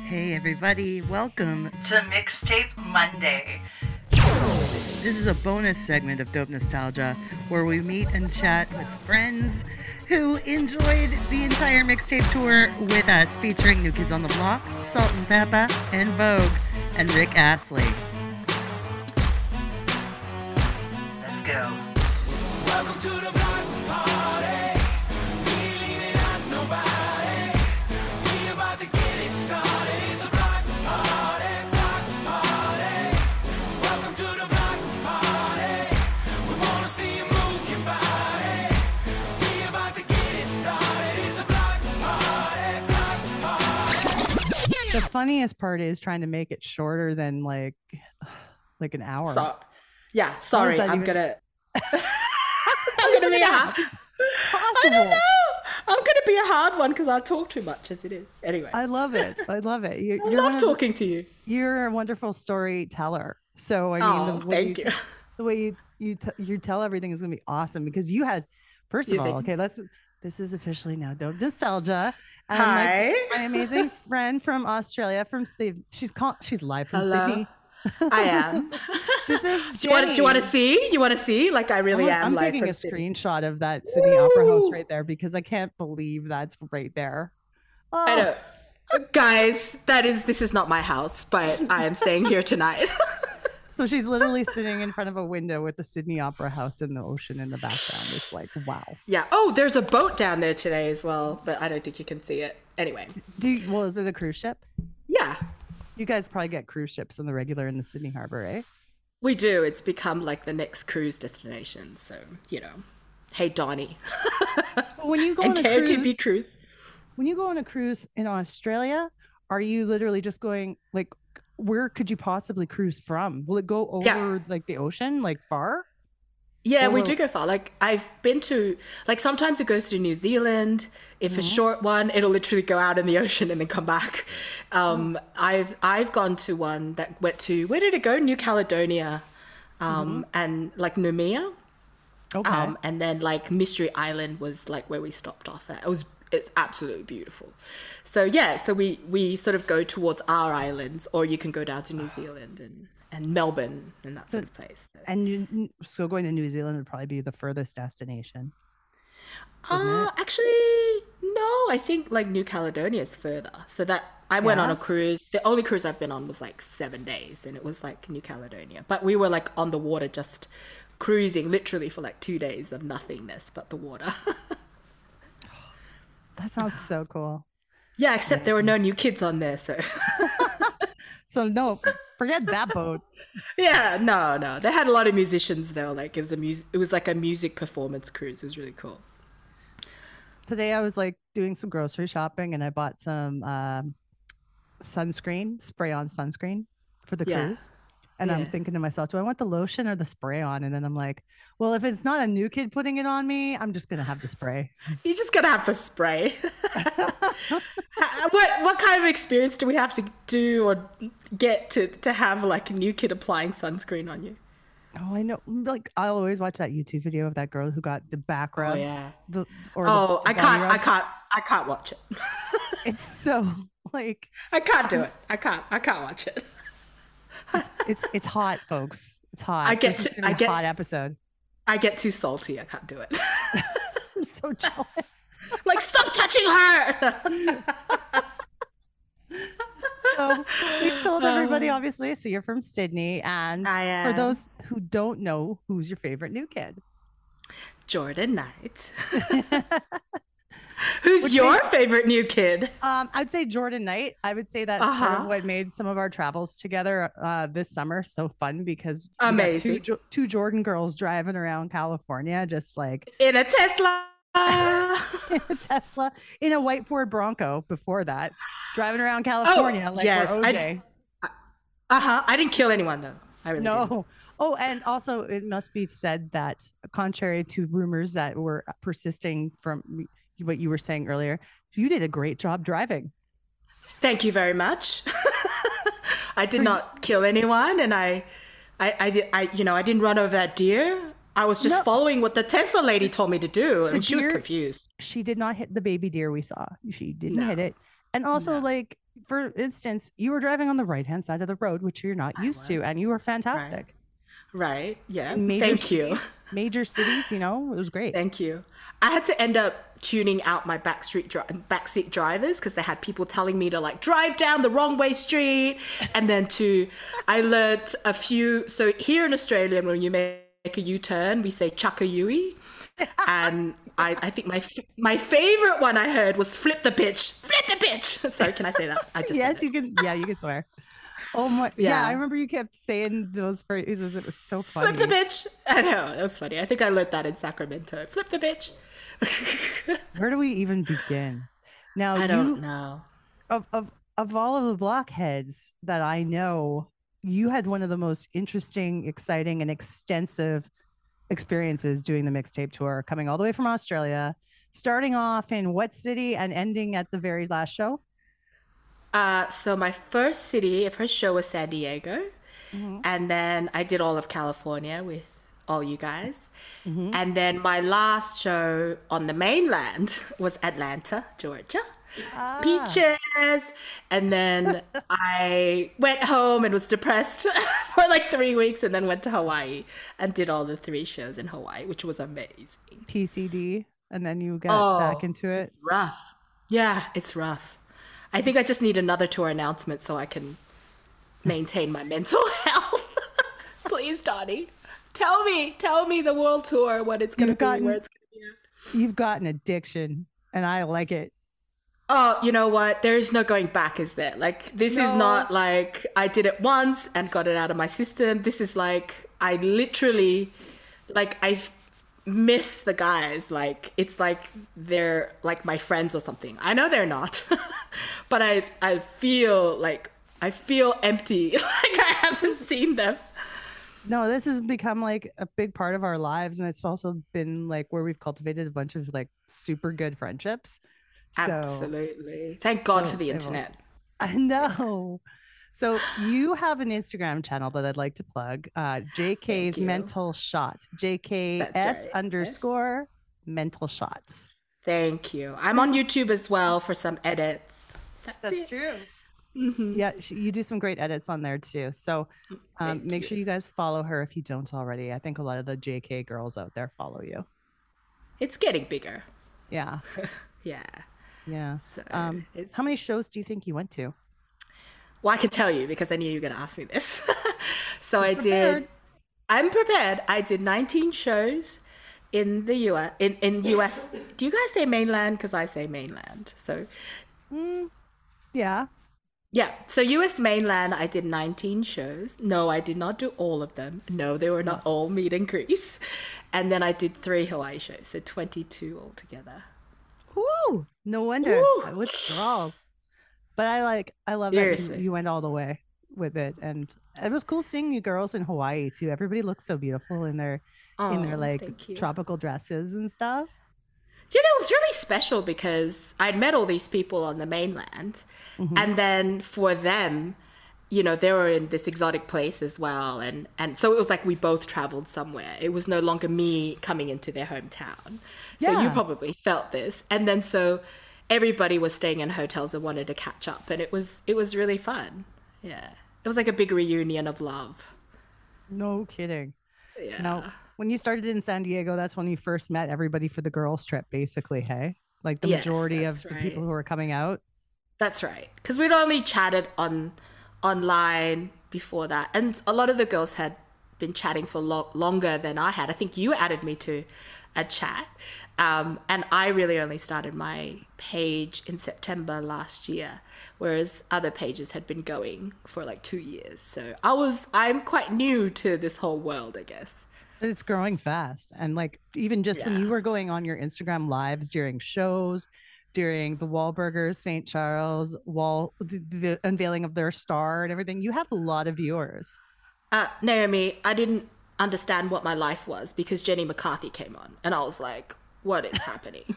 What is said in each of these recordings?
Hey, everybody, welcome to Mixtape Monday. This is a bonus segment of Dope Nostalgia where we meet and chat with friends who enjoyed the entire mixtape tour with us, featuring New Kids on the Block, Salt-N-Pepa, En Vogue, and Rick Astley. Funniest part is trying to make it shorter than like like an hour. So, yeah, sorry, I'm even- gonna. I'm gonna be a hard. I don't Possible. know. I'm gonna be a hard one because I talk too much as it is. Anyway, I, I love it. I love it. You, you're love of the- talking to you. you're a wonderful storyteller. So I mean, Oh, the way thank you. the way you you, t- you tell everything is gonna be awesome because you had first of You all, think- okay, let's. This is officially now dope nostalgia. Um, and Hi. My, my amazing friend from Australia, from Sydney. She's call, she's live from Hello. Sydney. I am. This is do you want? Do you want to see? You want to see? Like I really I'm, am. I'm taking a Sydney. screenshot of that Sydney Opera House right there because I can't believe that's right there. Oh, I know. Oh. Guys, that is this is not my house, but I am staying here tonight. So she's literally sitting in front of a window with the Sydney Opera House and the ocean in the background. It's like, wow. yeah. Oh, there's a boat down there today as well, but I don't think you can see it. Anyway, Do you, well, is it a cruise ship? yeah, You guys probably get cruise ships on the regular in the Sydney Harbor, eh? we do. It's become like the next cruise destination. So you know, hey Donnie When you go and on a KOTB cruise, cruise. when you go on a cruise in Australia, are you literally just going like, where could you possibly cruise from? Will it go over Yeah. like the ocean, like far? Yeah, we do go far. Like I've been to like sometimes it goes to New Zealand. If a short one, it'll literally go out in the ocean and then come back. Um, I've I've gone to one that went to where did it go? New Caledonia, um, and like Noumea. Okay. Um, and then like Mystery Island was like where we stopped off at. It was it's absolutely beautiful. So yeah, so we we sort of go towards our islands, or you can go down to New Zealand and and Melbourne and that sort of place. So- and you, so going to New Zealand would probably be the furthest destination. Uh, actually, no. I think like New Caledonia is further. So that I went on a cruise. The only cruise I've been on was like seven days, and it was like New Caledonia. But we were like on the water, just cruising, literally for like two days of nothingness but the water. That sounds so cool. yeah, except there were no new kids on there, so So no, forget that boat. yeah, no, no. They had a lot of musicians though. Like it was a music. It was like a music performance cruise. It was really cool. Today I was like doing some grocery shopping and I bought some um, sunscreen, spray on sunscreen for the Yeah. cruise. And I'm thinking to myself, do I want the lotion or the spray on? And then I'm like, well, if it's not a new kid putting it on me, I'm just gonna have the spray. You're just gonna have the spray. What what kind of experience do we have to do or get to to have like a new kid applying sunscreen on you? Oh, I know. Mm, like I'll always watch that YouTube video of that girl who got the back oh, rubs. yeah. The, or the Oh, I can't, I can't, I can't watch it. It's so like I can't do it. I can't, I can't watch it. It's it's hot, folks. It's hot. I get to- I a get- hot episode. I get too salty. I can't do it. I'm so jealous. like, stop touching her. so we've told everybody um, obviously so you're from sydney and for those who don't know who's your favorite new kid Jordan Knight. Who's your favorite new kid? um i'd say jordan knight i would say that's Uh-huh. of what made some of our travels together uh this summer so fun because Amazing. two, two jordan girls driving around california just like In a Tesla. in a tesla in a white ford bronco before that driving around california like Oh, yes, I oj Uh huh. I didn't kill anyone though. I really didn't. No. Oh, and also it must be said that contrary to rumors that were persisting from what you were saying earlier, you did a great job driving. Thank you very much. I did not kill anyone, and I, I, I I, you know, I didn't run over that deer. I was just No. following what the Tesla lady told me to do, and The she was confused. She did not hit the baby deer we saw. She didn't No. hit it. And also, No. like for instance, you were driving on the right hand side of the road, which you're not I used to, and you were fantastic. Right? Yeah. Major Thank you. cities, Major cities, you know, it was great. Thank you. I had to end up tuning out my backstreet dri- backseat drivers because they had people telling me to like drive down the wrong way street, and then to I learnt a few. So here in Australia, when you make a U turn, we say chakayui, and I, I think my f- my favorite one I heard was flip the bitch, flip the bitch. Sorry, can I say that? I just yes, you can. Yeah, you can swear. Oh my! Yeah. Yeah. I remember you kept saying those phrases. It was so funny. Flip the bitch. I know that was funny. I think I learned that in Sacramento. Flip the bitch. Where do we even begin? Now I you don't know. of of of all of the blockheads that I know, you had one of the most interesting, exciting, and extensive experiences doing the mixtape tour, coming all the way from Australia, starting off in what city and ending at the very last show? Uh, so my first city, first show was San Diego, mm-hmm. and then I did all of California with all you guys, mm-hmm. and then my last show on the mainland was Atlanta, Georgia. Ah. Peaches, and then I went home and was depressed for like three weeks, and then went to Hawaii and did all the three shows in Hawaii, which was amazing. PCD, and then you got back Oh. into it. rough. Yeah, it's rough. I think I just need another tour announcement so I can maintain my mental health. Please, Donnie, tell me, tell me the world tour, what it's gonna be, gotten- where it's gonna be at. You've got an addiction, and I like it. Oh, you know what? There is no going back, is there? Like, this is not like I did it once and got it out of my system. This is like, I literally, like, I miss the guys. Like, it's like they're like my friends or something. I know they're not, but I, I feel like, I feel empty. like, I haven't seen them. No, this has become like a big part of our lives, and it's also been like where we've cultivated a bunch of like super good friendships. So, Absolutely. Thank God so for the internet. I know. So you have an Instagram channel that I'd like to plug. Uh, JK's. Mental Shot. JKS That's right, yes. underscore Mental Shots. Thank you. I'm on YouTube as well for some edits. That's, it. true. Mhm. Yeah, you do some great edits on there too. So um, Thank make sure you. you guys follow her if you don't already. I think a lot of the JK girls out there follow you. It's getting bigger. Yeah, Yeah. yeah. So Um, how many shows do you think you went to? Well, I could tell you because I knew you were going to ask me this. so I prepared. did. I'm prepared. I did 19 shows in the US. In in US, do you guys say mainland? Because I say mainland. So mm, Yeah. yeah. So US mainland, I did 19 shows. No, I did not do all of them. No, they were not all meet and grease. And then I did three Hawaii shows, so 22 altogether. Woo! No wonder. Woo! Withdrawals. But I like I love that you, you went all the way with it. And it was cool seeing you girls in Hawaii too. Everybody looks so beautiful in their in their Oh, like tropical dresses and stuff. Do you know, it was really special because I'd met all these people on the mainland. Mm-hmm. And then for them, you know, they were in this exotic place as well. And, and so it was like we both traveled somewhere. It was no longer me coming into their hometown. So you probably felt this. And then so everybody was staying in hotels and wanted to catch up. And it was, it was really fun. Yeah. It was like a big reunion of love. No kidding. Yeah. Now, when you started in San Diego, that's when you first met everybody for the girls' trip, basically. Hey, like the Yes, majority of that's the people who were coming out. That's right. Because we'd only chatted on online before that, and a lot of the girls had been chatting for lo- longer than I had. I think you added me to a chat, um, and I really only started my page in September last year, whereas other pages had been going for like two years. So I was I'm quite new to this whole world, I guess. But It's growing fast. And like even just when you were going on your Instagram lives during shows, during the Wahlburgers, St. Charles, Wall the, the unveiling of their star and everything, you had a lot of viewers. Uh, Naomi, I didn't understand what my life was because Jenny McCarthy came on, and I was like, "What is happening?"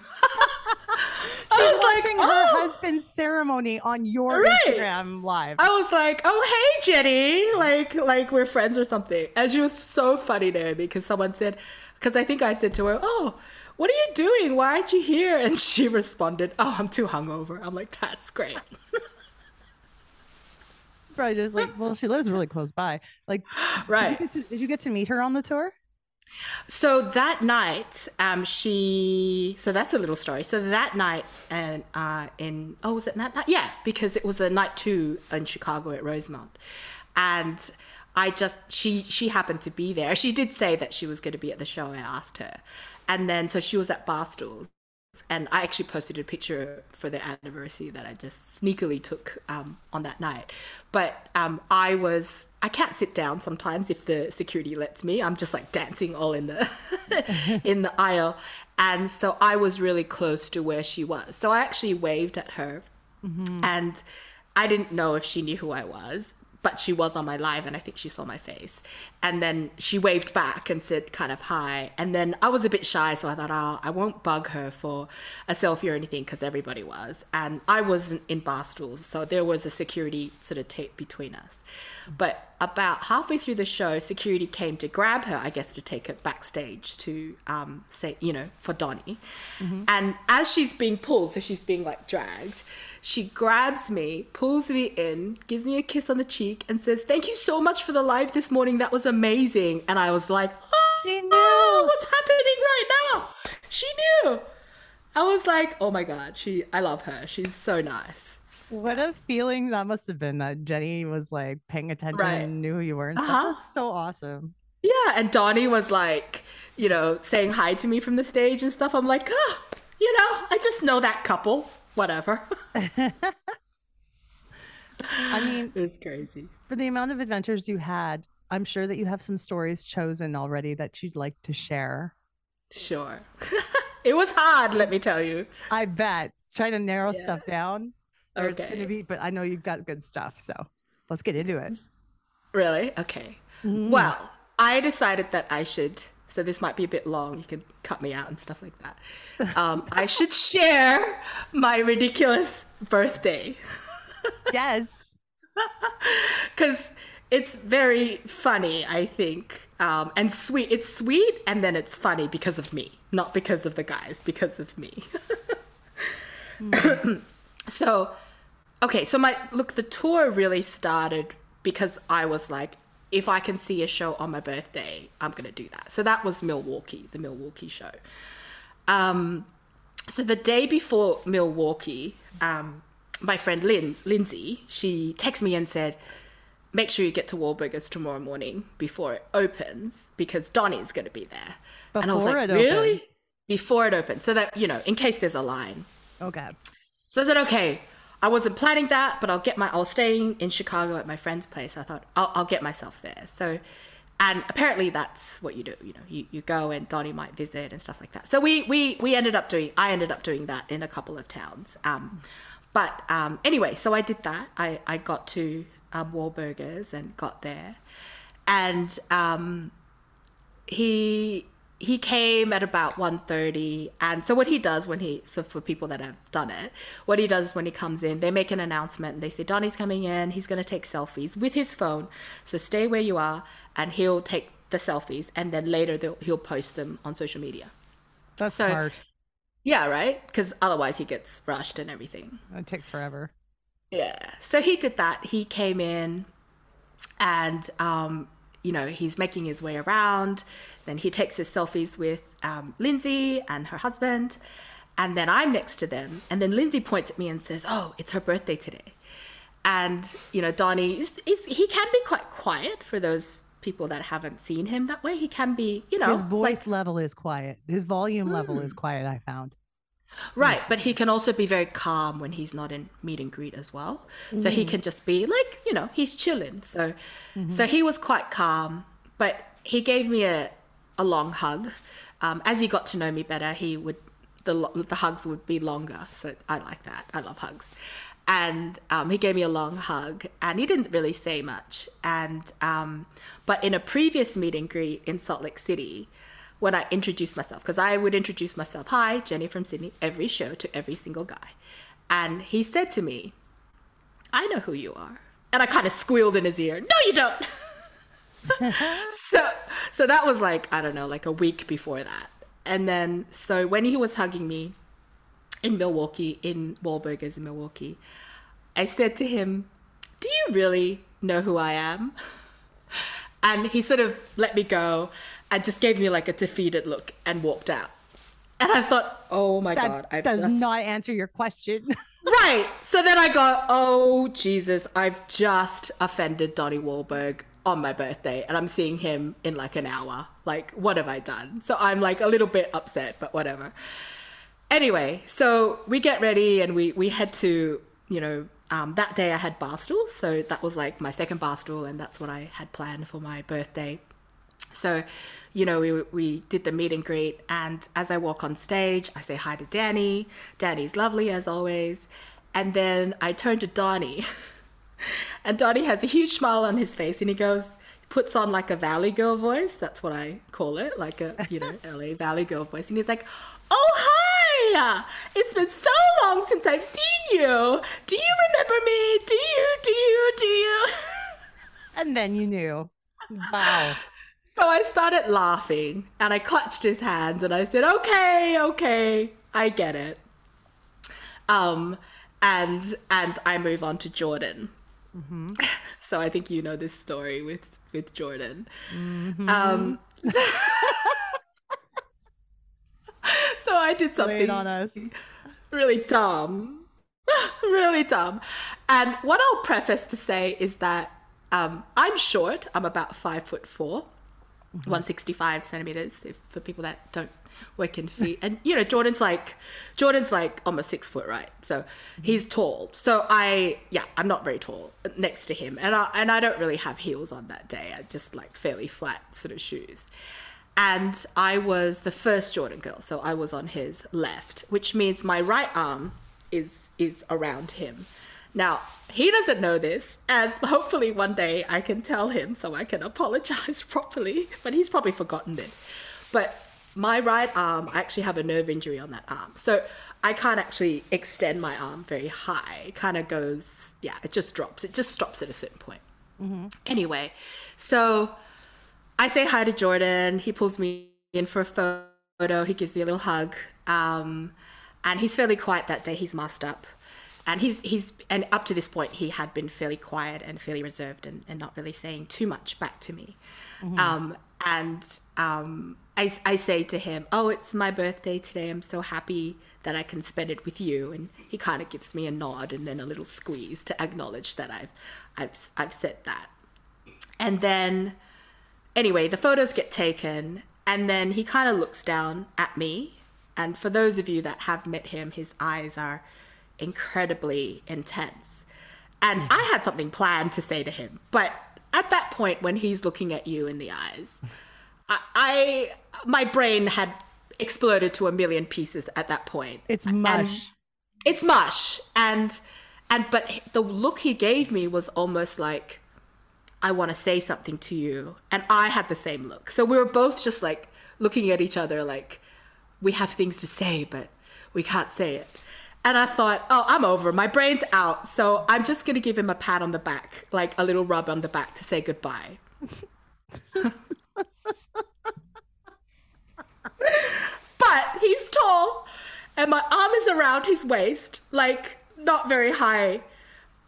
She's was like, watching "Oh." her husband's ceremony on your Right. Instagram live. I was like, "Oh, hey, Jenny!" Like, like we're friends or something. And she was so funny to me because someone said, because I think I said to her, "Oh, what are you doing? Why aren't you here?" And she responded, "Oh, I'm too hungover." I'm like, "That's great." Probably just like, well, she lives really close by. Like, right. Did you, get to, did you get to meet her on the tour? So that night, um, she. So that's a little story. So that night, and uh, in oh, was it that night? Yeah, because it was a night two in Chicago at Rosemont, and I just she she happened to be there. She did say that she was going to be at the show. I asked her, and then so she was at Barstools, and I actually posted a picture for the anniversary that I just sneakily took um, on that night. But um, I was I can't sit down sometimes if the security lets me. I'm just like dancing all in the in the aisle, and so I was really close to where she was. So I actually waved at her, and I didn't know if she knew who I was. But she was on my live, and I think she saw my face. And then she waved back and said, kind of hi. And then I was a bit shy, so I thought, oh, I won't bug her for a selfie or anything because everybody was. And I wasn't in bar stools, so there was a security sort of tape between us. But about halfway through the show, security came to grab her, I guess, to take her backstage to um, say, you know, for Donnie. And as she's being pulled, so she's being like dragged, she grabs me, pulls me in, gives me a kiss on the cheek, and says, Thank you so much for the live this morning. That was amazing. And I was like, Oh, She knew. what's happening right now? She knew. I was like, Oh my God, she, I love her. She's so nice. What a feeling that must have been that Jenny was like paying attention Right. and knew who you were and stuff. Uh-huh. That's so awesome. Yeah, and Donnie was like, you know, saying hi to me from the stage and stuff. I'm like, ah, you know, I just know that couple. Whatever. I mean, it's crazy. for the amount of adventures you had, I'm sure that you have some stories chosen already that you'd like to share. Sure. it was hard, let me tell you. I bet trying to narrow Yeah. stuff down. There's Okay. gonna be, but I know you've got good stuff, so let's get into it. Really? Okay. Mm-hmm. Well, I decided that I should. So this might be a bit long. You can cut me out and stuff like that. Um, I should share my ridiculous birthday Yes. because it's very funny. I think um, and sweet. It's sweet and then it's funny because of me, not because of the guys, because of me. so okay so my look the tour really started because i was like if i can see a show on my birthday i'm going to do that so that was milwaukee the milwaukee show um, so the day before milwaukee um, my friend lynn lindsay she texted me and said make sure you get to Wahlburgers tomorrow morning before it opens because Donnie's going to be there. and I was Before like, it really? opens? Before it opens. So that, you know, in case there's a line. Okay. So I said, okay, I wasn't planning that, but I'll get my, I was staying in Chicago at my friend's place. I thought, I'll, I'll get myself there. So, and apparently that's what you do. You know, you, you go and Donnie might visit and stuff like that. So we, we, we ended up doing, I ended up doing that in a couple of towns. Um, but um, anyway, so I did that. I, I got to um, Wahlburgers and got there. And um, he he came at about 1.30 and so what he does when he so for people that have done it what he does when he comes in they make an announcement and they say donnie's coming in he's going to take selfies with his phone so stay where you are and he'll take the selfies and then later he'll post them on social media That's So- smart. yeah right because otherwise he gets rushed and everything It takes forever. yeah. So he did that. He came in and, um, you know, he's making his way around. Then he takes his selfies with um, Lindsay and her husband. And then I'm next to them. And then Lindsay points at me and says, Oh, it's her birthday today. And, you know, Donnie, is, is, he can be quite quiet for those people that haven't seen him that way. He can be, you know, His like- voice level is quiet. His volume level Hmm. is quiet, I found. Right, but he can also be very calm when he's not in meet and greet as well. So he can just be like, you know, he's chilling. So so he was quite calm, but he gave me a a long hug. Um, as he got to know me better, he would the the hugs would be longer. So I like that. I love hugs. And um, he gave me a long hug, and he didn't really say much. And um, but in a previous meet and greet in Salt Lake City, when I introduced myself, because I would introduce myself, hi, Jenny from Sydney, every show to every single guy. And he said to me, I know who you are. And I kind of squealed in his ear, no, you don't. so so that was like I don't know, like a week before that. And then so when he was hugging me in Milwaukee, in Wahlburgers in Milwaukee, I said to him, "Do you really know who I am?" And he sort of let me go and just gave me like a defeated look and walked out. And I thought, "Oh my That god, I've does just- not answer your question. Right. So then I go, oh Jesus, I've just offended Donnie Wahlberg on my birthday, and I'm seeing him in like an hour. Like, what have I done? So I'm like a little bit upset, but whatever. Anyway, so we get ready and we we head to you know um, that day I had barstools, so that was like my second barstool, and that's what I had planned for my birthday. So, you know, we, we did the meet and greet, and as I walk on stage, I say hi to Danny. Danny's lovely as always. And then I turn to Donnie, and Donnie has a huge smile on his face, and he goes, puts on like a Valley Girl voice. That's what I call it, like a, you know, LA Valley Girl voice. And he's like, Oh, hi! It's been so long since I've seen you. Do you remember me? Do you? Do you? Do you? and then you knew. Wow. So I started laughing and I clutched his hands and I said, "Okay, okay, I get it." Um, and and I move on to Jordan. So I think you know this story with with Jordan. Um, so I did something really dumb. really dumb. And what I'll preface to say is that um, I'm short. I'm about five foot Mm-hmm. 4 165 centimeters. If for people that don't work in feet, and you know, Jordan's like Jordan's like almost six foot, right? So mm-hmm. he's tall. So I, yeah, I'm not very tall next to him, and I and I don't really have heels on that day. I just like fairly flat sort of shoes. And I was the first Jordan girl, so I was on his left, which means my right arm is is around him. Now, he doesn't know this, and hopefully one day I can tell him so I can apologize properly, but he's probably forgotten this. But my right arm, I actually have a nerve injury on that arm. So I can't actually extend my arm very high. It kind of goes, yeah, it just drops. It just stops at a certain point. Anyway, so I say hi to Jordan. He pulls me in for a photo. He gives me a little hug. Um, and he's fairly quiet that day. He's masked up. And he's, he's, and up to this point, he had been fairly quiet and fairly reserved and, and not really saying too much back to me. Um, and um, I, I say to him, Oh, it's my birthday today. I'm so happy that I can spend it with you. And he kind of gives me a nod and then a little squeeze to acknowledge that I've, I've, I've said that. And then anyway, the photos get taken, and then he kind of looks down at me. And for those of you that have met him, his eyes are incredibly intense. And mm-hmm. I had something planned to say to him, but at that point, when he's looking at you in the eyes, I, I my brain had exploded to a million pieces at that point. It's And- mush. it's mush and and but the look he gave me was almost like i want to say something to you and i had the same look so we were both just like looking at each other like we have things to say but we can't say it and i thought oh i'm over. My brain's out. So i'm just going to give him a pat on the back like a little rub on the back to say goodbye. But he's tall and my arm is around his waist like not very high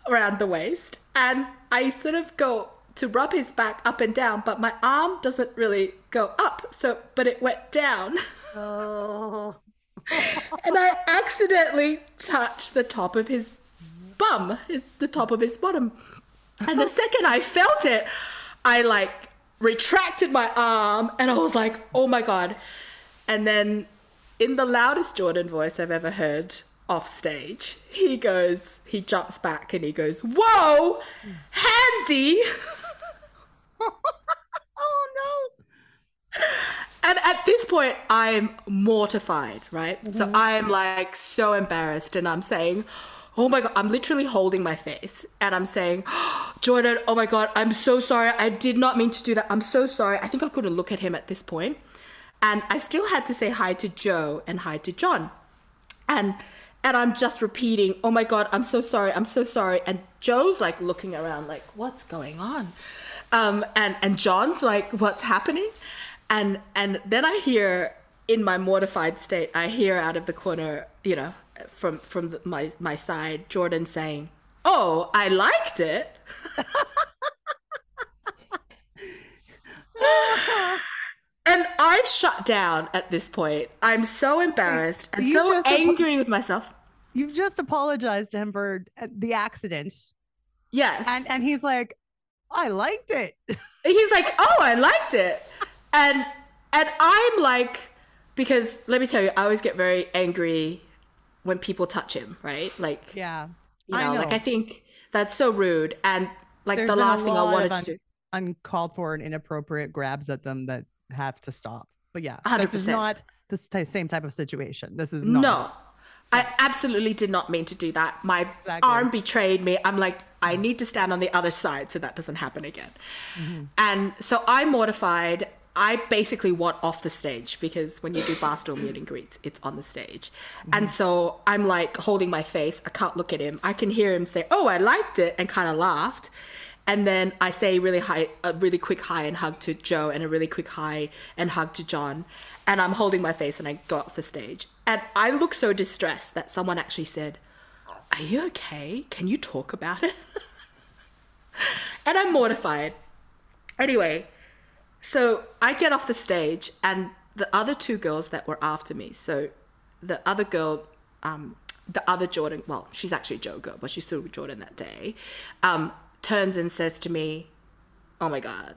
around the waist. And i sort of go to rub his back up and down but my arm doesn't really go up. So but it went down. Oh. And i accidentally touched the top of his bum the top of his bottom and the oh. second i felt it i like retracted my arm and i was like oh my god and then, in the loudest Jordan voice I've ever heard off stage, he goes, he jumps back and he goes, Whoa, handsy. Oh no. And at this point, I'm mortified, right? So I'm like so embarrassed and I'm saying, Oh my God, I'm literally holding my face and I'm saying, Jordan, oh my God, I'm so sorry. I did not mean to do that. I'm so sorry. I think I couldn't look at him at this point. And I still had to say hi to Joe and hi to John. And and I'm just repeating, "Oh my god, I'm so sorry. I'm so sorry." And Joe's like looking around like, "What's going on?" Um, and and John's like, "What's happening?" And and then I hear in my mortified state, I hear out of the corner, you know, from from the, my my side, Jordan saying, "Oh, I liked it." and I've shut down at this point. I'm so embarrassed So and so angry with myself. You've just apologized to him for uh, the accident, Yes. and and he's like, I liked it. he's like, "Oh, I liked it," and and I'm like, because let me tell you, I always get very angry when people touch him, right? Like, Yeah, you I know, like. I think that's so rude, and like There's the last thing I wanted of to do. uncalled for and inappropriate grabs at them that have to stop. But yeah, this is not the ty- same type of situation. This is not. No, I absolutely did not mean to do that. My Exactly. arm betrayed me. I'm like, I need to stand on the other side so that doesn't happen again. Mm-hmm. And so I'm mortified. I basically want off the stage because when you do barstool meet and greets, it's on the stage. Mm-hmm. And so I'm like holding my face. I can't look at him. I can hear him say, "Oh, I liked it," and kind of laughed. And then I say really high, a really quick hi and hug to Joe, and a really quick hi and hug to John. And I'm holding my face, and I go off the stage. And I look so distressed that someone actually said, "Are you okay? Can you talk about it?" and I'm mortified. Anyway, so I get off the stage, and the other two girls that were after me. So the other girl, um, the other Jordan, well, she's actually Joe girl, but she's still with Jordan that day, um, turns and says to me, "Oh my god,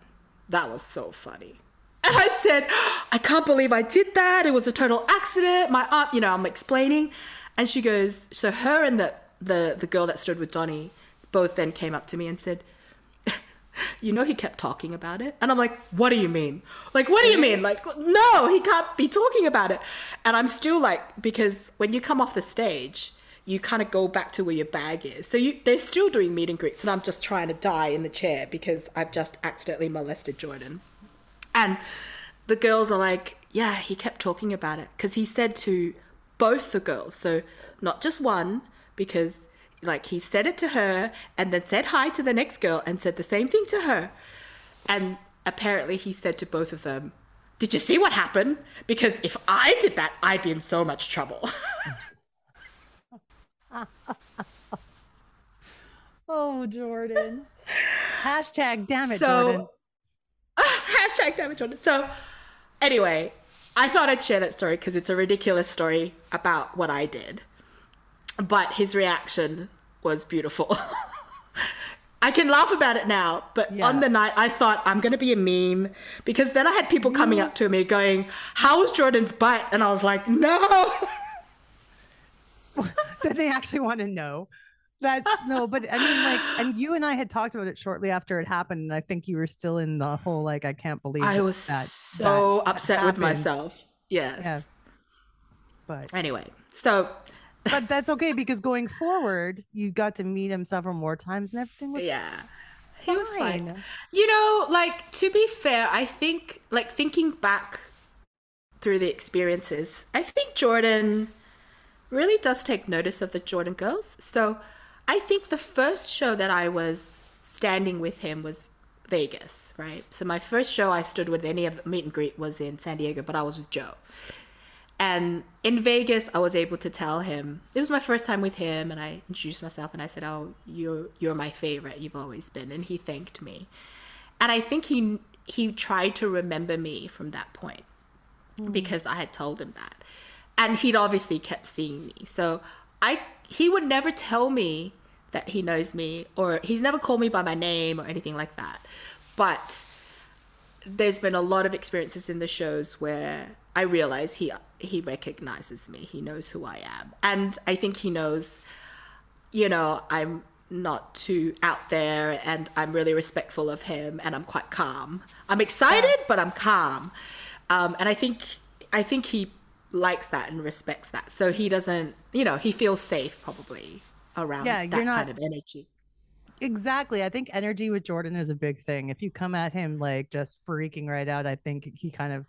that was so funny." And I said, "I can't believe I did that. It was a total accident. My aunt, you know, I'm explaining." And she goes, so her and the the the girl that stood with Donnie both then came up to me and said, you know he kept talking about it? And i'm like what do you mean? Like what do you mean? Like no he can't be talking about it. And i'm still like because when you come off the stage you kind of go back to where your bag is. So you they're still doing meet and greets and i'm just trying to die in the chair because i've just accidentally molested jordan. And the girls are like, yeah, he kept talking about it. Because he said to both the girls, so not just one, because like he said it to her and then said hi to the next girl and said the same thing to her. And apparently he said to both of them, Did you see what happened? Because if I did that, I'd be in so much trouble. Oh, Jordan. Hashtag damn it, so Jordan. hashtag damn it, Jordan. So anyway, I thought I'd share that story because it's a ridiculous story about what I did. But his reaction was beautiful. I can laugh about it now, but Yeah. on the night I thought I'm gonna be a meme because then I had people coming up to me going, "How was Jordan's butt?" And I was like, "No." Did they actually want to know? That no, but I mean, like, and you and I had talked about it shortly after it happened, and I think you were still in the whole like, I can't believe I was that- so that upset with myself. Yes. Yeah, but Anyway, so but that's okay because going forward, you got to meet him several more times, and everything was yeah. He was fine. fine. you know like to be fair i think like thinking back through the experiences i think jordan really does take notice of the jordan girls. So i think the first show that i was standing with him was vegas right? So my first show i stood with any of the meet and greet was in san diego but i was with joe and in Vegas, I was able to tell him it was my first time with him, and I introduced myself and I said, "Oh, you're you're my favorite. You've always been." And he thanked me, and I think he he tried to remember me from that point mm. because I had told him that, and he'd obviously kept seeing me. So I he would never tell me that he knows me, or he's never called me by my name or anything like that, but there's been a lot of experiences in the shows where I realize he he recognizes me. He knows who I am, and I think he knows, you know, I'm not too out there, and I'm really respectful of him, and I'm quite calm. I'm excited, but I'm calm, um, and I think I think he likes that and respects that. So he doesn't, you know, he feels safe probably around Yeah, that not- kind of energy. exactly. I think energy with Jordan is a big thing. If you come at him like just freaking right out, I think he kind of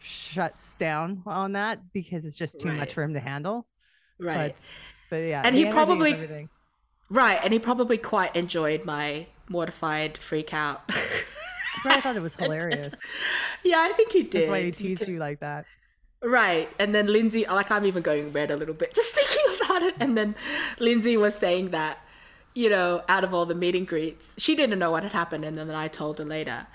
shuts down on that because it's just too Right. much for him to handle. Right. But, but yeah, And he probably- everything. Right, and he probably quite enjoyed my mortified freak out. I thought it was hilarious. yeah, I think he did. That's why he teased you like that. Right. And then Lindsay, like, I'm even going red a little bit just thinking about it. And then Lindsay was saying that, you know, out of all the meet and greets, she didn't know what had happened. And then I told her later.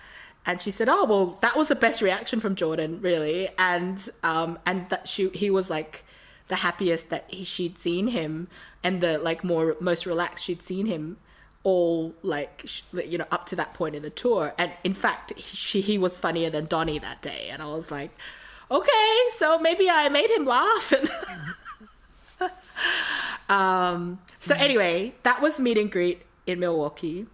And she said, "Oh well, that was the best reaction from Jordan, really." And um, and that she he was like the happiest that he, she'd seen him, and the like more most relaxed she'd seen him all like you know up to that point in the tour. And in fact, he, she he was funnier than Donnie that day. And I was like, okay, so maybe I made him laugh. um, so anyway, that was meet and greet in Milwaukee.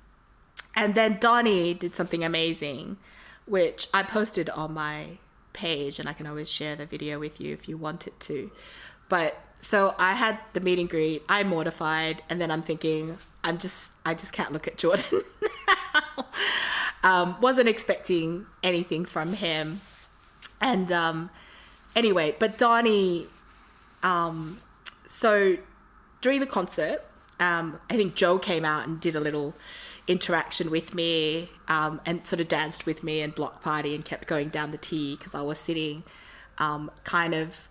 And then Donnie did something amazing, which I posted on my page, and I can always share the video with you if you want it to. But so I had the meet and greet. I'm mortified, and then I'm thinking, I'm just, I just can't look at Jordan. um, wasn't expecting anything from him, and um, anyway, but Donnie, um, so during the concert, um, I think Joe came out and did a little interaction with me um, and sort of danced with me and block party and kept going down the T because I was sitting um, kind of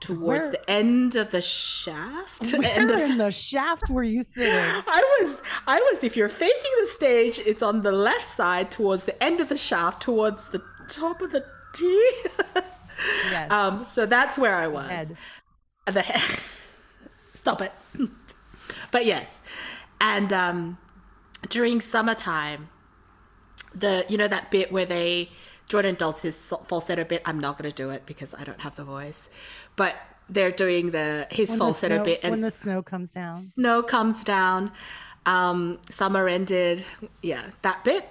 towards Where- the end of the shaft. end Where of in the shaft were you sitting? I was, I was. If you're facing the stage, it's on the left side towards the end of the shaft, towards the top of the T. Yes. um, so that's where I was. Head. The head. Stop it. but yes, and um, during summertime, the you know that bit where they Jordan does his falsetto bit. I'm not going to do it because I don't have the voice, but they're doing the his When the falsetto snow- bit and when the snow comes down. snow comes down. Um summer ended. Yeah that bit.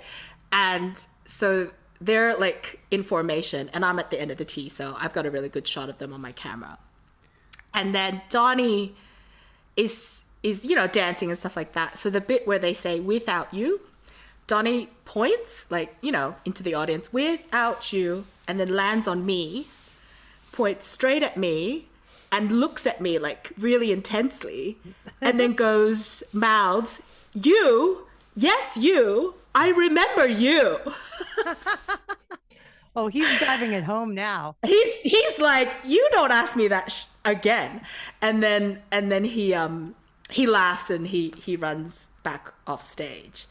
And so they're like in formation and i'm at the end of the tee so i've got a really good shot of them on my camera. And then donnie is is you know dancing and stuff like that. So the bit where they say without you donnie points like you know into the audience without you and then lands on me points straight at me and looks at me like really intensely and then goes mouths you? Yes you. I remember you. Oh, he's driving it home now. he's he's like you don't ask me that sh- again. And then and then he um he laughs and he he runs back off stage.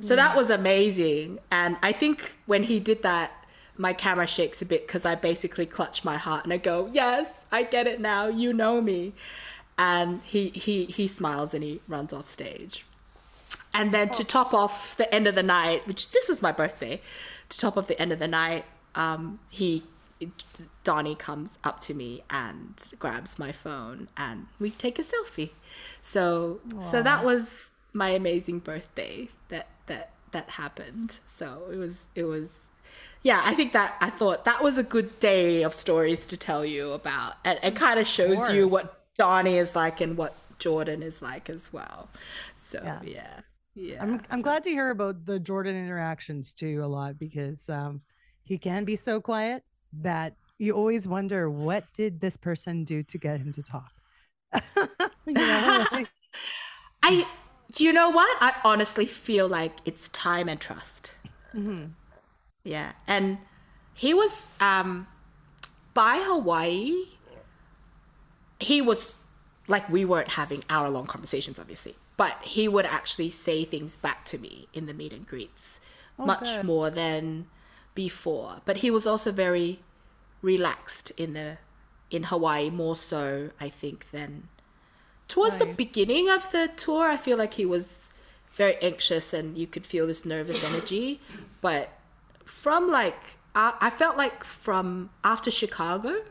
So that was amazing. And i think when he did that my camera shakes a bit because i basically clutch my heart and i go yes i get it now. You know me. And he he he smiles and he runs off stage. And then to top off the end of the night, which this was my birthday, to top off the end of the night, um, he Donnie comes up to me and grabs my phone and we take a selfie. So so that was my amazing birthday that that that happened. So it was it was yeah, I think that I thought that was a good day of stories to tell you about. And it kind of shows you what Donnie is like and what Jordan is like as well. So Yeah. yeah. Yeah. I'm I'm glad to hear about the Jordan interactions too a lot because um, he can be so quiet that you always wonder what did this person do to get him to talk. you know, like, I, you know what? I honestly feel like it's time and trust. Yeah, and he was um, by Hawaii. He was like we weren't having hour long conversations, obviously, but he would actually say things back to me in the meet and greets, much good. more than before. But he was also very relaxed in the in Hawaii, more so I think than towards the beginning of the tour, I feel like he was very anxious and you could feel this nervous energy. But from like, I, I felt like from after Chicago,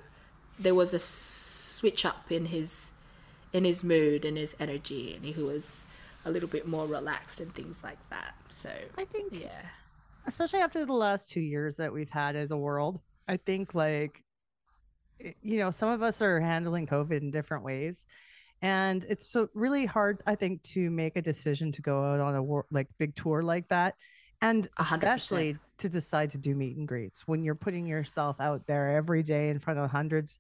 there was a switch up in his in his mood and his energy, and he was a little bit more relaxed and things like that. So I think yeah, especially after the last two years that we've had as a world, I think like, eh, you know, some of us are handling COVID in different ways. And it's so really hard, I think, to make a decision to go out on a wor- like big tour like that. And A hundred percent. especially to decide to do meet and greets when you're putting yourself out there every day in front of hundreds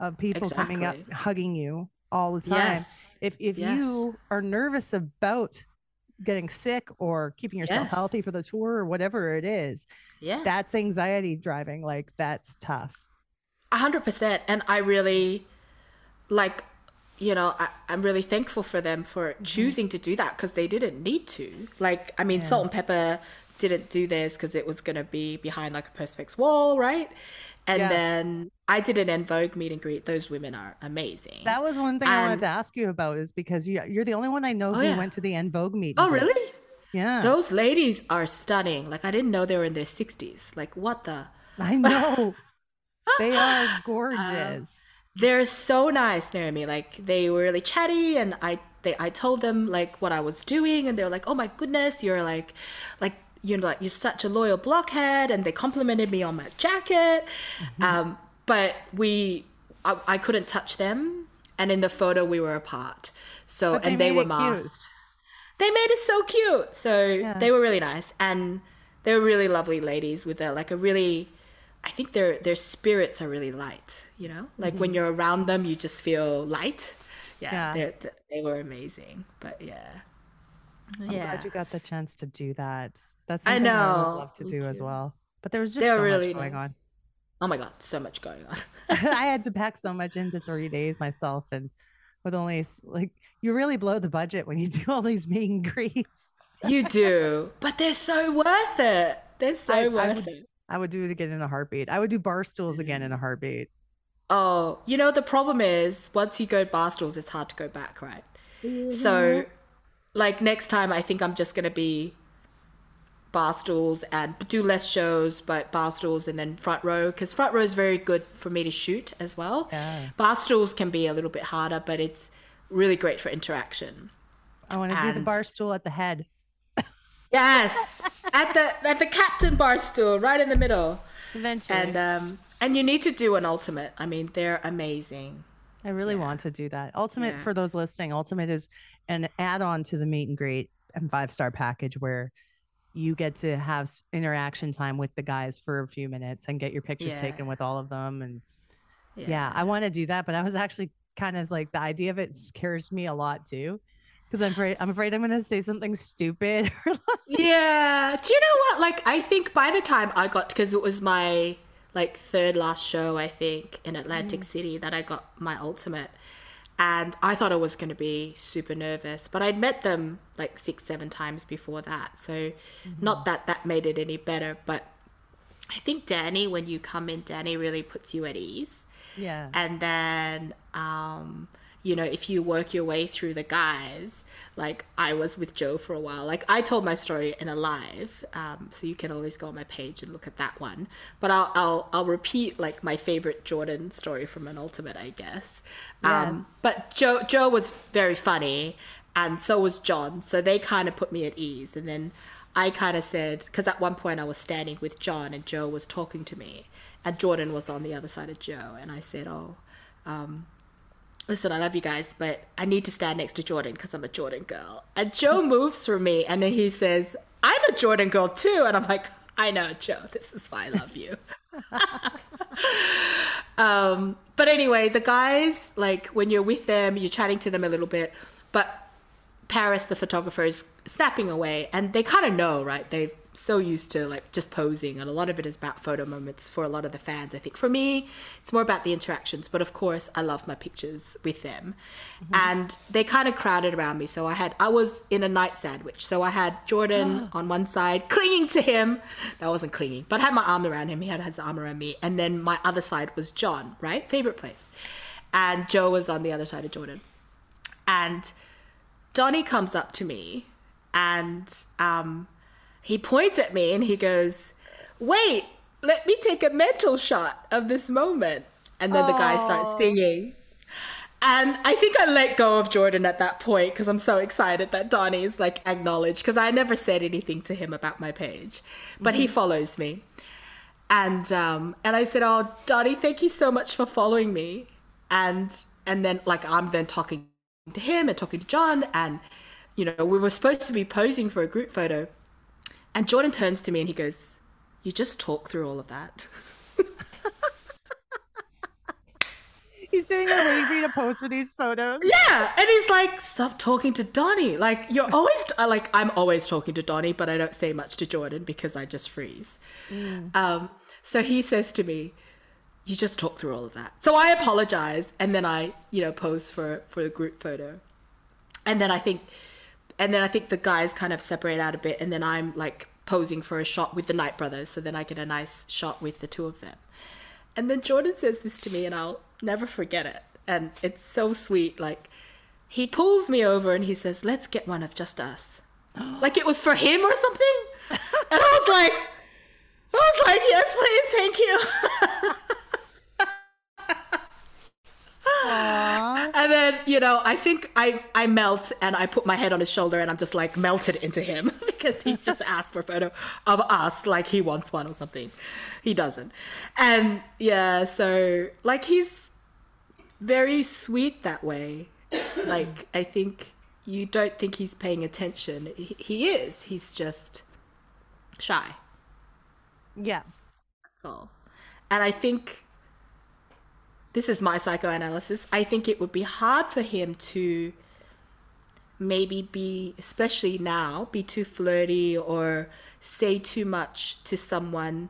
of people coming up, hugging you all the time yes, if if Yes. you are nervous about getting sick or keeping yourself Yes. healthy for the tour or whatever it is. Yeah. That's anxiety driving. Like that's tough. A hundred percent. And I really like, you know, I, I'm really thankful for them for Mm-hmm. choosing to do that because they didn't need to. Like, I mean, Salt-N-Pepa didn't do this because it was going to be behind like a Perspex wall, right? And Yeah. then I did an En Vogue meet and greet. Those women are amazing. That was one thing I wanted to ask you about is because you, you're the only one I know Oh, who yeah. went to the En Vogue meet. oh, greet. really? Yeah. Those ladies are stunning. Like, I didn't know they were in their 60s. Like, what the? I know. they are Uh, gorgeous. they're so nice Naomi like they were really chatty and I they I told them like what I was doing and they were like oh my goodness you're like like you're like you're such a loyal blockhead and they complimented me on my jacket Mm-hmm. um but we I, I couldn't touch them and in the photo we were apart so they and they were it cute. masked they made us so cute so they were really nice and they were really lovely ladies with a like a really I think their their spirits are really light. You know, like when you're around them, you just feel light. Yeah, Mm-hmm. Yeah. they're- they were amazing. But yeah, I'm yeah, glad you got the chance to do that. That's I something I, would know, love to me do as well. But there was just They're so really much going nice. on. oh my god, so much going on. I had to pack so much into three days myself, and with only like you really blow the budget when you do all these meet and greets. you do, but they're so worth it. They're so I- I worth would- it. I would do it again in a heartbeat. I would do bar stools again in a mm. heartbeat. Oh, you know the problem is once you go bar stools, it's hard to go back, right? So, mm-hmm. Like next time, I think I'm just gonna be barstools and do less shows, but barstools and then front row because front row is very good for me to shoot as well. Yeah. Barstools can be a little bit harder, but it's really great for interaction. I want to do the bar stool at the head. Yes, at the at the captain barstool, right in the middle, Eventually, and um and you need to do an ultimate. I mean, they're amazing. I really want to do that. Ultimate Yeah. for those listening, Ultimate is an add-on to the meet and greet and five-star package where you get to have interaction time with the guys for a few minutes and get your pictures taken with all of them. And yeah, I want to do that, but I was actually kind of like the idea of it scares me a lot too. Because I'm afraid I'm afraid I'm gonna say something stupid. Yeah. Do you know what? Like, I think by the time I got, because it was my like third last show, I think, in Atlantic mm. City that I got my ultimate. And I thought I was going to be super nervous, but I'd met them like six, seven times before that. So, not that that made it any better, but I think Danny, when you come in, Danny really puts you at ease yeah. and then um you know if you work your way through the guys like i was with joe for a while. Like i told my story in a live um, so you can always go on my page and look at that one. But i'll i'll, I'll repeat like my favorite jordan story from an ultimate i guess. Yes. um, but joe joe was very funny and so was john. So they kind of put me at ease. And then i kind of said because at one point i was standing with john and joe was talking to me and jordan was on the other side of joe. And i said oh um, listen, I love you guys, but I need to stand next to Jordan because I'm a Jordan girl. And Joe moves from me and then he says, I'm a Jordan girl too. And I'm like, I know, Joe, this is why I love you. um, but anyway, the guys, like when you're with them, you're chatting to them a little bit, but Paris, the photographer, is snapping away, and they kind of know, right? They're so used to like just posing, and a lot of it is about photo moments for a lot of the fans. I think for me, it's more about the interactions, but of course, I love my pictures with them, and they kind of crowded around me. So I had, I was in a Knight sandwich, so I had Jordan on one side, clinging to him. No, I wasn't clinging, but I had my arm around him. He had his arm around me, and then my other side was John, right? Favorite place, and Joe was on the other side of Jordan, and Donnie comes up to me and um, he points at me and he goes, Wait, let me take a mental shot of this moment. And then the guy starts singing. And I think I let go of Jordan at that point because I'm so excited that Donnie is like acknowledged because I never said anything to him about my page, but he follows me. And um, and I said, "Oh, Donnie, thank you so much for following me." And and then like I'm then talking to him and talking to John, and you know we were supposed to be posing for a group photo, and Jordan turns to me and he goes, "You just talk through all of that." He's doing a for to pose for these photos. Yeah, and he's like, "Stop talking to Donnie." Like you're always like, I'm always talking to Donnie, but I don't say much to Jordan because I just freeze. Um, so he says to me, "You just talk through all of that." So I apologize, and then I, you know, pose for for a group photo, and then I think, and then I think the guys kind of separate out a bit, and then I'm like posing for a shot with the Knight brothers, so then I get a nice shot with the two of them. And then Jordan says this to me, and I'll never forget it. And it's so sweet. Like, he pulls me over and he says, Let's get one of just us. like it was for him or something. And I was like, I was like, Yes, please, thank you. And then, you know, I think I, I melt and I put my head on his shoulder and I'm just like melted into him because he's just asked for a photo of us like he wants one or something. He doesn't. And yeah, so like he's very sweet that way. Like I think you don't think he's paying attention. He, he is. He's just shy. Yeah. That's all. And I think this is my psychoanalysis. I think it would be hard for him to maybe be, especially now, be too flirty or say too much to someone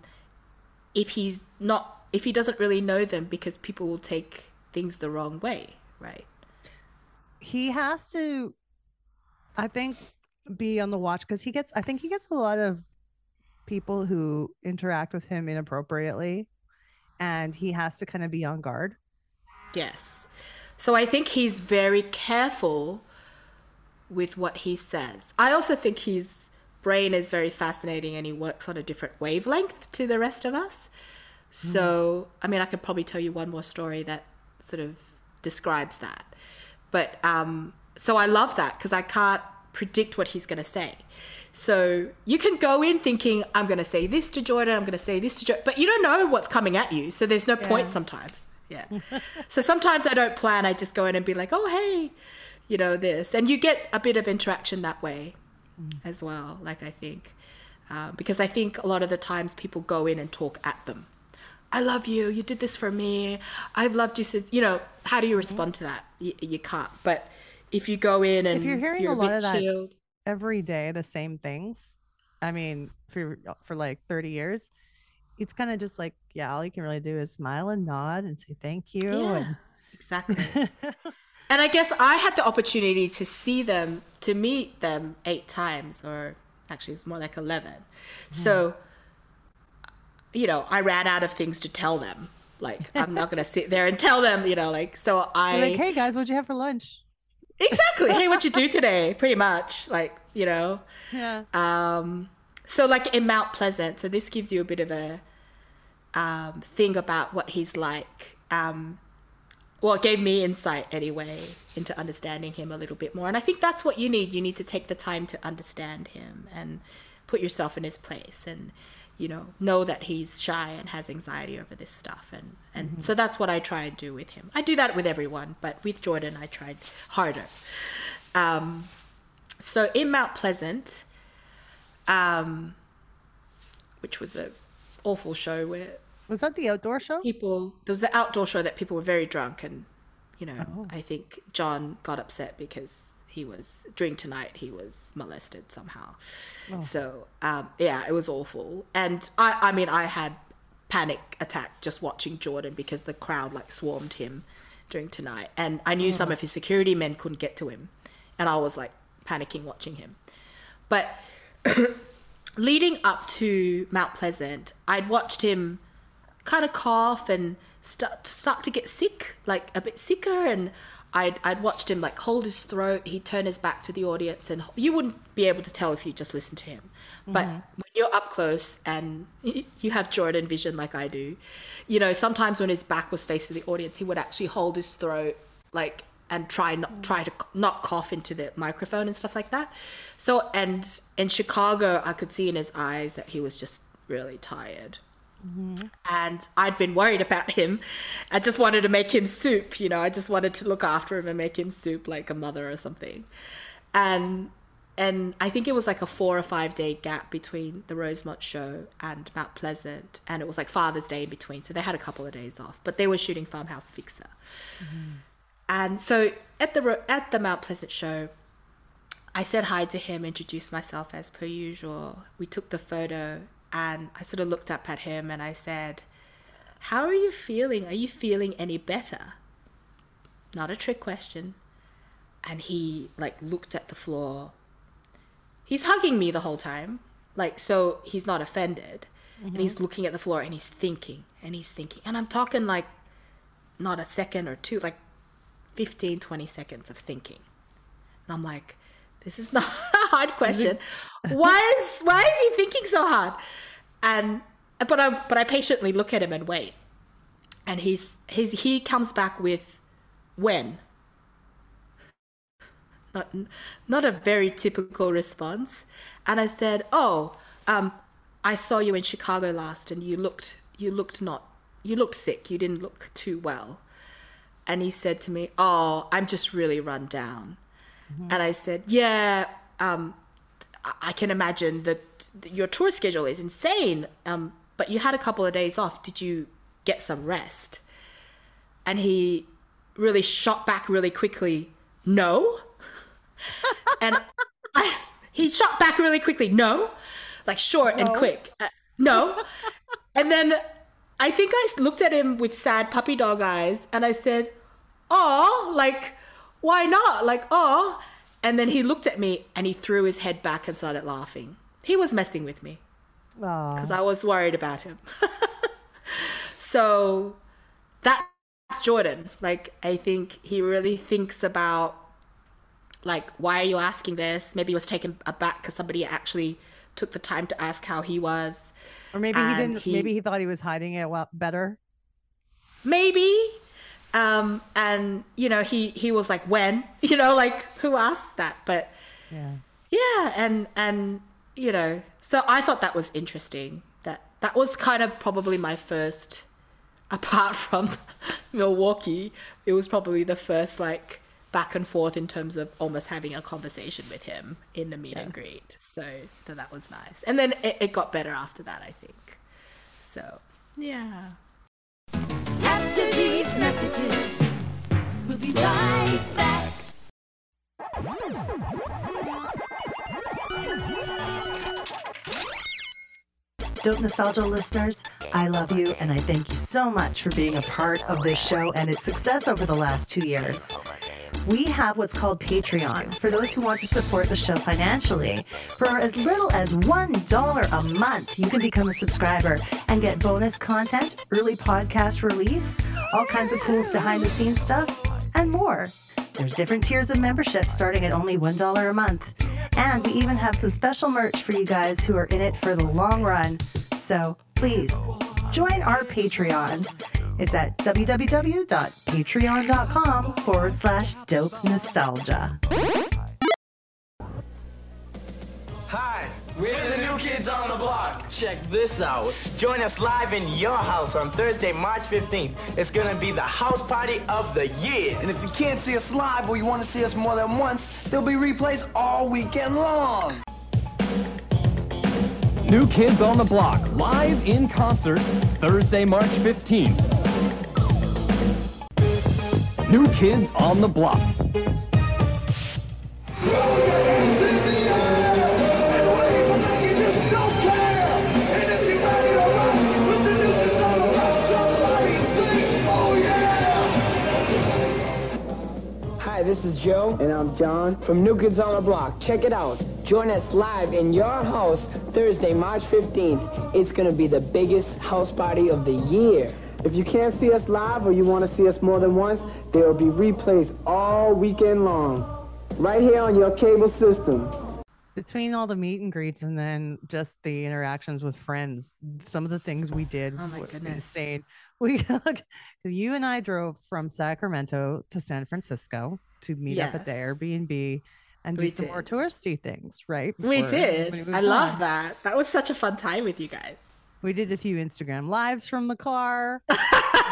if he's not, if he doesn't really know them because people will take things the wrong way, right? He has to, I think, be on the watch because he gets, I think he gets a lot of people who interact with him inappropriately and he has to kind of be on guard. Yes. So I think he's very careful with what he says. I also think his brain is very fascinating and he works on a different wavelength to the rest of us. So, I mean, I could probably tell you one more story that sort of describes that. But um, so I love that because I can't predict what he's going to say. So you can go in thinking, I'm going to say this to Jordan, I'm going to say this to Jordan, but you don't know what's coming at you. So there's no point sometimes. Yeah. so sometimes I don't plan. I just go in and be like, oh, hey, you know, this. And you get a bit of interaction that way as well, like I think. Uh, because I think a lot of the times people go in and talk at them. I love you. You did this for me. I've loved you since, you know, how do you respond to that? You, you can't. But if you go in and you're hearing you're a lot bit of that- chilled, Every day, the same things. I mean, for uh, for like 30 years, it's kind of just like, yeah, all you can really do is smile and nod and say thank you. Yeah, exactly. And And I guess I had the opportunity to see them, to meet them eight times, or actually it's more like 11. So, hmm. uh, you know, I ran out of things to tell them. Like, I'm not going to sit there and tell them, you know, like, so I. You're like, hey guys, what'd you have for lunch? Exactly. hey, what you do today? Pretty much. Like, you know. Yeah. Um, so like in Mount Pleasant, so this gives you a bit of a um, thing about what he's like. Um, well, it gave me insight anyway into understanding him a little bit more. And I think that's what you need. You need to take the time to understand him and put yourself in his place and, you know, know that he's shy and has anxiety over this stuff. And, and so that's what I try and do with him. I do that with everyone, but with Jordan, I tried harder. Um, so in Mount Pleasant, um, which was a awful show where Was that the outdoor show? people there was the outdoor show that people were very drunk and you know i think john got upset because he was during tonight he was molested somehow. So um, yeah it was awful. And i i mean i had panic attack just watching jordan because the crowd like swarmed him during tonight. And i knew some of his security men couldn't get to him. And i was like panicking watching him. But leading up to Mount Pleasant, I'd watched him kind of cough and start start to get sick, like a bit sicker, and I'd I'd watched him like hold his throat. He'd turn his back to the audience, and you wouldn't be able to tell if you just listened to him. But mm-hmm. when you're up close and you have Jordan vision like I do, you know sometimes when his back was faced to the audience, he would actually hold his throat like and try not mm. try to not cough into the microphone and stuff like that. So and in Chicago, I could see in his eyes that he was just really tired. And I'd been worried about him. I just wanted to make him soup, you know. I just wanted to look after him and make him soup like a mother or something. And and I think it was like a four or five day gap between the Rosemont show and Mount Pleasant, and it was like Father's Day in between, so they had a couple of days off. But they were shooting Farmhouse Fixer, mm-hmm. and so at the at the Mount Pleasant show, I said hi to him, introduced myself as per usual. We took the photo, and I sort of looked up at him and I said, "How are you feeling? Are you feeling any better?" Not a trick question. And he like looked at the floor he's hugging me the whole time like so he's not offended and he's mm-hmm. looking at the floor and he's thinking and he's thinking and i'm talking like not a second or two like 15 20 seconds of thinking and i'm like this is not a hard question. Why is why is he thinking so hard? And but i but i patiently look at him and wait. And he's he's he comes back with when? Not not a very typical response. And i said oh um i saw you in chicago last and you looked you looked not you looked sick. You didn't look too well. And he said to me oh i'm just really run down and i said yeah um I- can imagine that your tour schedule is insane um but you had a couple of days off. Did you get some rest? And he really shot back really quickly no. And I, he shot back really quickly no. Like short and quick uh, no. And then i think i looked at him with sad puppy dog eyes and i said oh like why not like oh and then he looked at me and he threw his head back and started laughing he was messing with me because I was worried about him. so that's Jordan. Like I think he really thinks about like why are you asking this? Maybe he was taken aback because somebody actually took the time to ask how he was. or maybe he didn't. he- maybe he thought he was hiding it well better. Maybe. Um, and you know, he he was like, when? You know, like who asked that? But Yeah. yeah and and you know so i thought that was interesting that that was kind of probably my first apart from milwaukee it was probably the first like back and forth in terms of almost having a conversation with him in the meet and greet so that that was nice and then it, it got better after that i think so yeah After these messages, we'll be right back. Dope Nostalgia listeners, I love you and I thank you so much for being a part of this show and its success over the last two years. We have what's called Patreon for those who want to support the show financially. For as little as $1 a month, you can become a subscriber and get bonus content, early podcast release, all kinds of cool behind the scenes stuff, and more. There's different tiers of membership starting at only $1 a month. And we even have some special merch for you guys who are in it for the long run. So please join our Patreon. It's at www.patreon.com forward slash dope nostalgia. We're the new kids on the block. Check this out. Join us live in your house on Thursday, March 15th. It's gonna be the house party of the year. And if you can't see us live or you want to see us more than once, there'll be replays all weekend long. New Kids on the Block, live in concert, Thursday, March 15th. New Kids on the Block. This is Joe. And I'm John. From New Kids on the Block. Check it out. Join us live in your house Thursday, March 15th. It's going to be the biggest house party of the year. If you can't see us live or you want to see us more than once, there will be replays all weekend long. Right here on your cable system. Between all the meet and greets and then just the interactions with friends, some of the things we did Oh my were goodness. insane. We you and I drove from Sacramento to San Francisco to meet up at the Airbnb and do We some more touristy things, right? we did moved i love on. that that was such a fun time with you guys We did a few Instagram lives from the car.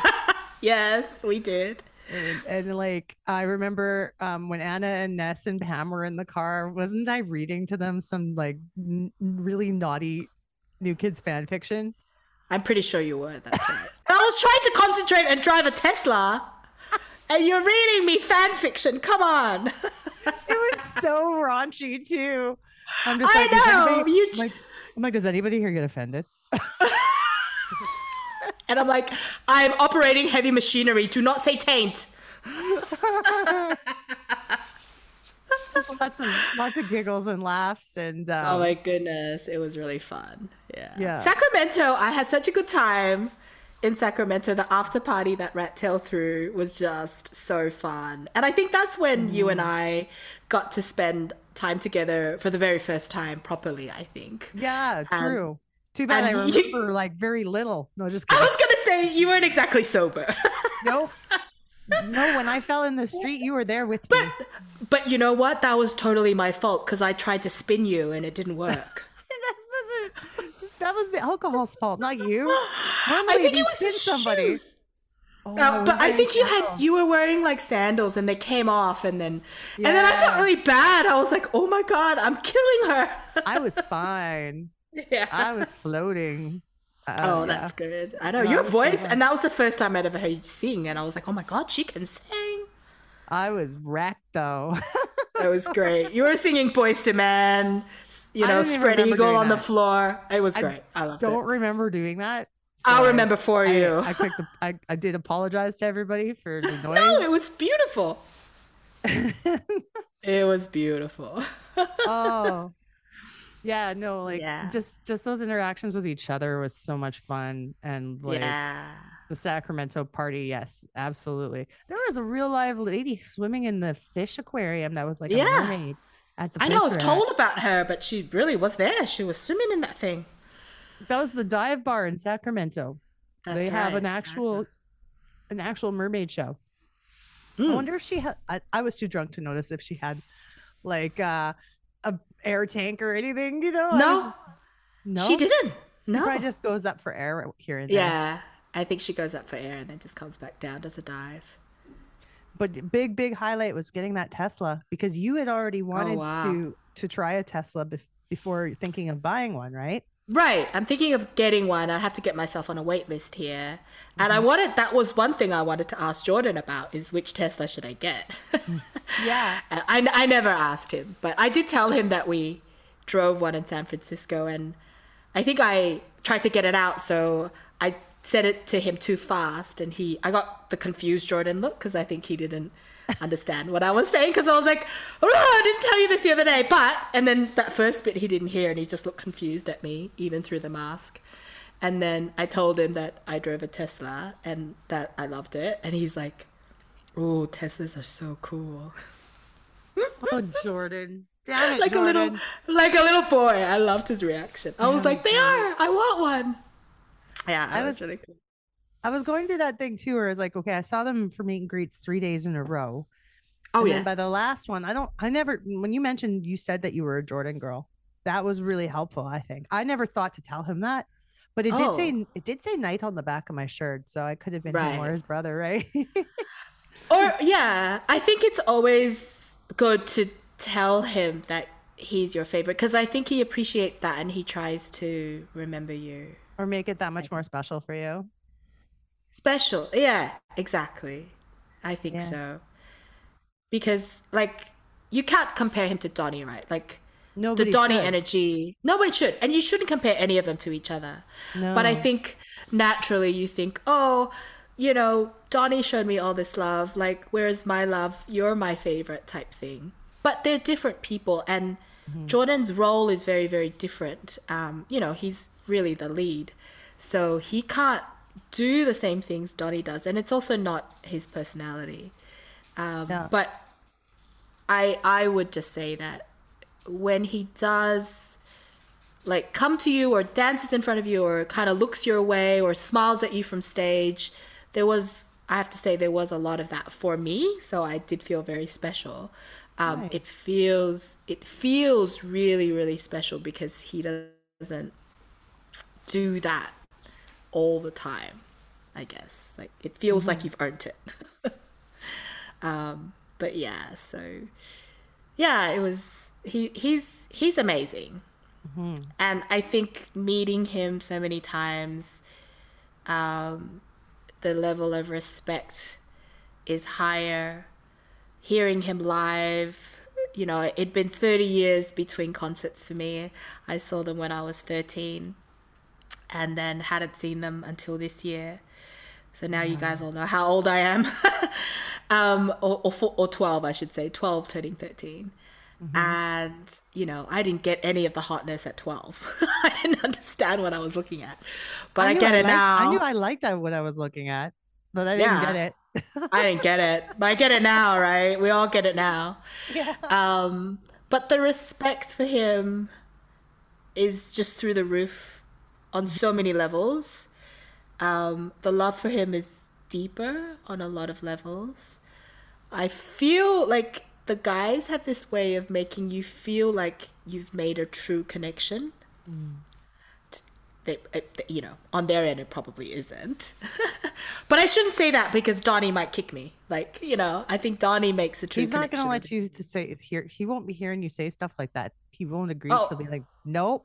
yes we did and, and, like I remember um, when Anna and Ness and Pam were in the car, wasn't I reading to them some like n- really naughty New Kids fan fiction? I'm pretty sure you were. That's right. I was trying to concentrate and drive a Tesla, and you're reading me fan fiction. Come on. it was so raunchy too. I'm just I like, know, anybody- you I'm like, I'm like, does anybody here get offended? And I'm like, I'm operating heavy machinery. Do not say taint. Just lots of lots of giggles and laughs and um, Oh my goodness, it was really fun. Yeah. Yeah. Sacramento, I had such a good time in Sacramento. The after party that Rat Tail threw was just so fun. And I think that's when you Mm. and I got to spend time together for the very first time properly, I think. yeah, Um, true. Too bad I and you- remember like very little. No, just kidding. I was going to say you weren't exactly sober. Nope. No, when I fell in the street, you were there with me. but you know what? That was totally my fault because I tried to spin you and it didn't work. That was the alcohol's fault, not you. I Normally, think if it you was spin somebody. Oh, Uh, but I think you had you were wearing like sandals and they came off and then and then I felt really bad. I was like, oh my god, I'm killing her. I was fine. yeah. I was floating. Oh, um, yeah. that's good. I know No, your so voice, and that was the first time I'd ever heard you sing, and I was like, oh my god, she can sing. I was wrecked though. That was great. You were singing Boyz II Men, you know, don't spread eagle on the floor. It was great. I loved Don't it. remember doing that. I'll remember for I- you. I. I, I did apologize to everybody for the noise. no, it was beautiful. it was beautiful. oh yeah no like Yeah. just just those interactions with each other was so much fun and like yeah. the sacramento party yes absolutely there was a real live lady swimming in the fish aquarium that was like Yeah. a mermaid at the I know. I was place we're at. told about her, but she really was there. She was swimming in that thing. that was the dive bar in sacramento That's they have right, an actual an actual mermaid show i Mm. wonder if she had I, I was too drunk to notice if she had like uh air tank or anything you know No. just- no She didn't. She No. probably just goes up for air here and there. Yeah. I think she goes up for air and then just comes back down, does a dive. But big, big highlight was getting that Tesla because you had already oh, wanted Oh, wow. to to try a Tesla bef- before thinking of buying one, right? Right. I'm thinking of getting one. I have to get myself on a wait list here. And I Mm-hmm. wanted that was one thing I wanted to ask Jordan about is which Tesla should I get? Yeah. I, I never asked him, but I did tell him that we drove one in San Francisco and I think I tried to get it out so I said it to him too fast and he I got the confused Jordan look because I think he didn't understand what I was saying because I was like, oh, I didn't tell you this the other day, but and then that first bit he didn't hear and he just looked confused at me even through the mask. And then I told him that I drove a Tesla and that I loved it and he's like, "Oh, Teslas are so cool." Oh, Jordan. Damn it, like a little like a little boy. I loved his reaction. I was like, they are. I want one. Yeah, I was really cool. I was going through that thing too, where I was like, okay, I saw them for meet and greets three days in a row. Oh and yeah. By the last one, I don't. I never. When you mentioned, you said that you were a Jordan girl. That was really helpful. I think I never thought to tell him that, but it did oh. say Oh. it did say Knight on the back of my shirt, so I could have been him or his brother, right? or yeah, I think it's always good to tell him that he's your favorite because I think he appreciates that and he tries to remember you. or make it that much more special for you. Special. Yeah, exactly. I think Yeah. so. Because like you can't compare him to Donnie, right? Like Nobody the Donnie should. energy. Nobody should, and you shouldn't compare any of them to each other. But I think naturally you think, oh, you know, Donnie showed me all this love. Like, where's my love? You're my favorite type thing. But they're different people, and Mm-hmm. Jordan's role is very, very different. Um, you know, he's really the lead, so he can't do the same things Donnie does, and it's also not his personality. Um. But I I would just say that when he does like come to you or dances in front of you or kind of looks your way or smiles at you from stage, there was I have to say there was a lot of that for me, so I did feel very special. Um, Nice. It feels it feels really really special because he doesn't do that all the time. I guess like it feels like you've earned it. Um, but yeah, so yeah, it was he he's he's amazing. And I think meeting him so many times, um, the level of respect is higher. Hearing him live, you know, it'd been 30 years between concerts for me. I saw them when I was 13 and then hadn't seen them until this year. So now you guys all know how old I am. um, or, or, four, or 12, I should say, 12 turning 13. And, you know, I didn't get any of the hotness at 12. I didn't understand what I was looking at. But I, knew get it liked- now. I knew I liked what I was looking at, but I didn't Yeah. get it. I didn't get it, but I get it now, right? We all get it now. Yeah. Um, but the respect for him is just through the roof on so many levels. Um, the love for him is deeper on a lot of levels. I feel like the guys have this way of making you feel like you've made a true connection. T- They, uh, you know, on their end, it probably isn't. but I shouldn't say that because Donnie might kick me. Like, you know, I think Donnie makes a true He's not going to let you say here. He won't be hearing you say stuff like that. He won't agree. Oh. He'll be like, nope.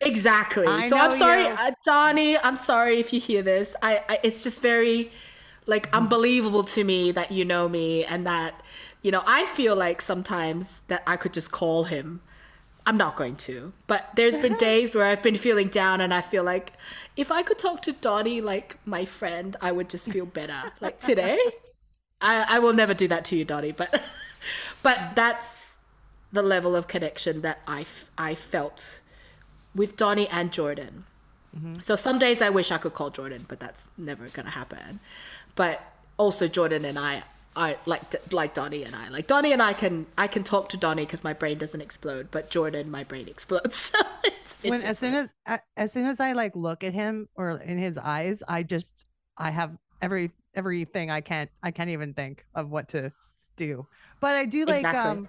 Exactly. I so I'm sorry, you. uh, Donnie. I'm sorry if you hear this. I, I it's just very like Mm-hmm. unbelievable to me that you know me and that you know I feel like sometimes that I could just call him. I'm not going to, but there's been days where I've been feeling down and I feel like if I could talk to Donnie like my friend, I would just feel better. like today, I, I will never do that to you, Donnie, but but that's the level of connection that I I felt with Donnie and Jordan. So some days I wish I could call Jordan, but that's never gonna happen. But also Jordan and I, I like like Donnie and I, like Donnie and I can I can talk to Donnie because my brain doesn't explode, but Jordan my brain explodes. So it's, it's when as soon as as soon as I like look at him or in his eyes, I just I have every everything I can't I can't even think of what to do. But I do like Exactly. um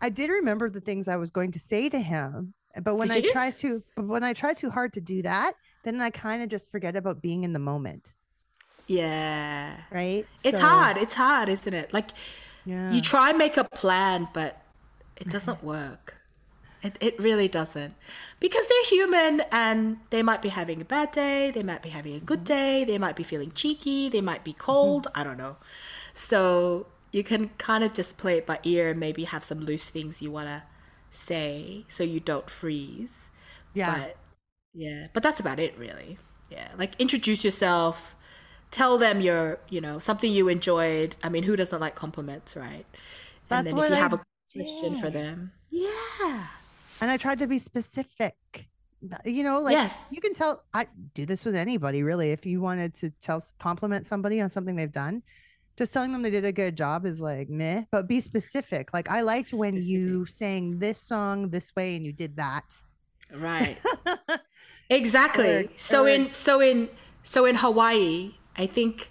I did remember the things I was going to say to him. But when Did I you? try to but when I try too hard to do that, then I kind of just forget about being in the moment. yeah, Right? it's So, hard. It's hard, isn't it? Like Yeah. you try and make a plan, but it doesn't work. It, it really doesn't. Because they're human and they might be having a bad day, they might be having a good mm-hmm. day, they might be feeling cheeky, they might be mm-hmm. cold, I don't know. So you can kind of just play it by ear and maybe have some loose things you want to say so you don't freeze. Yeah. But yeah, but that's about it really. Yeah, like introduce yourself, tell them you're, you know, something you enjoyed. I mean, who doesn't like compliments, right? That's and then what if you I have a question for them. Yeah. and I tried to be specific. You know, like Yes. you can tell. I do this with anybody really. If you wanted to tell compliment somebody on something they've done, just telling them they did a good job is like meh. But be specific. Like I liked when you sang this song this way and you did that. Right. exactly. works, so it in so in so in Hawaii, I think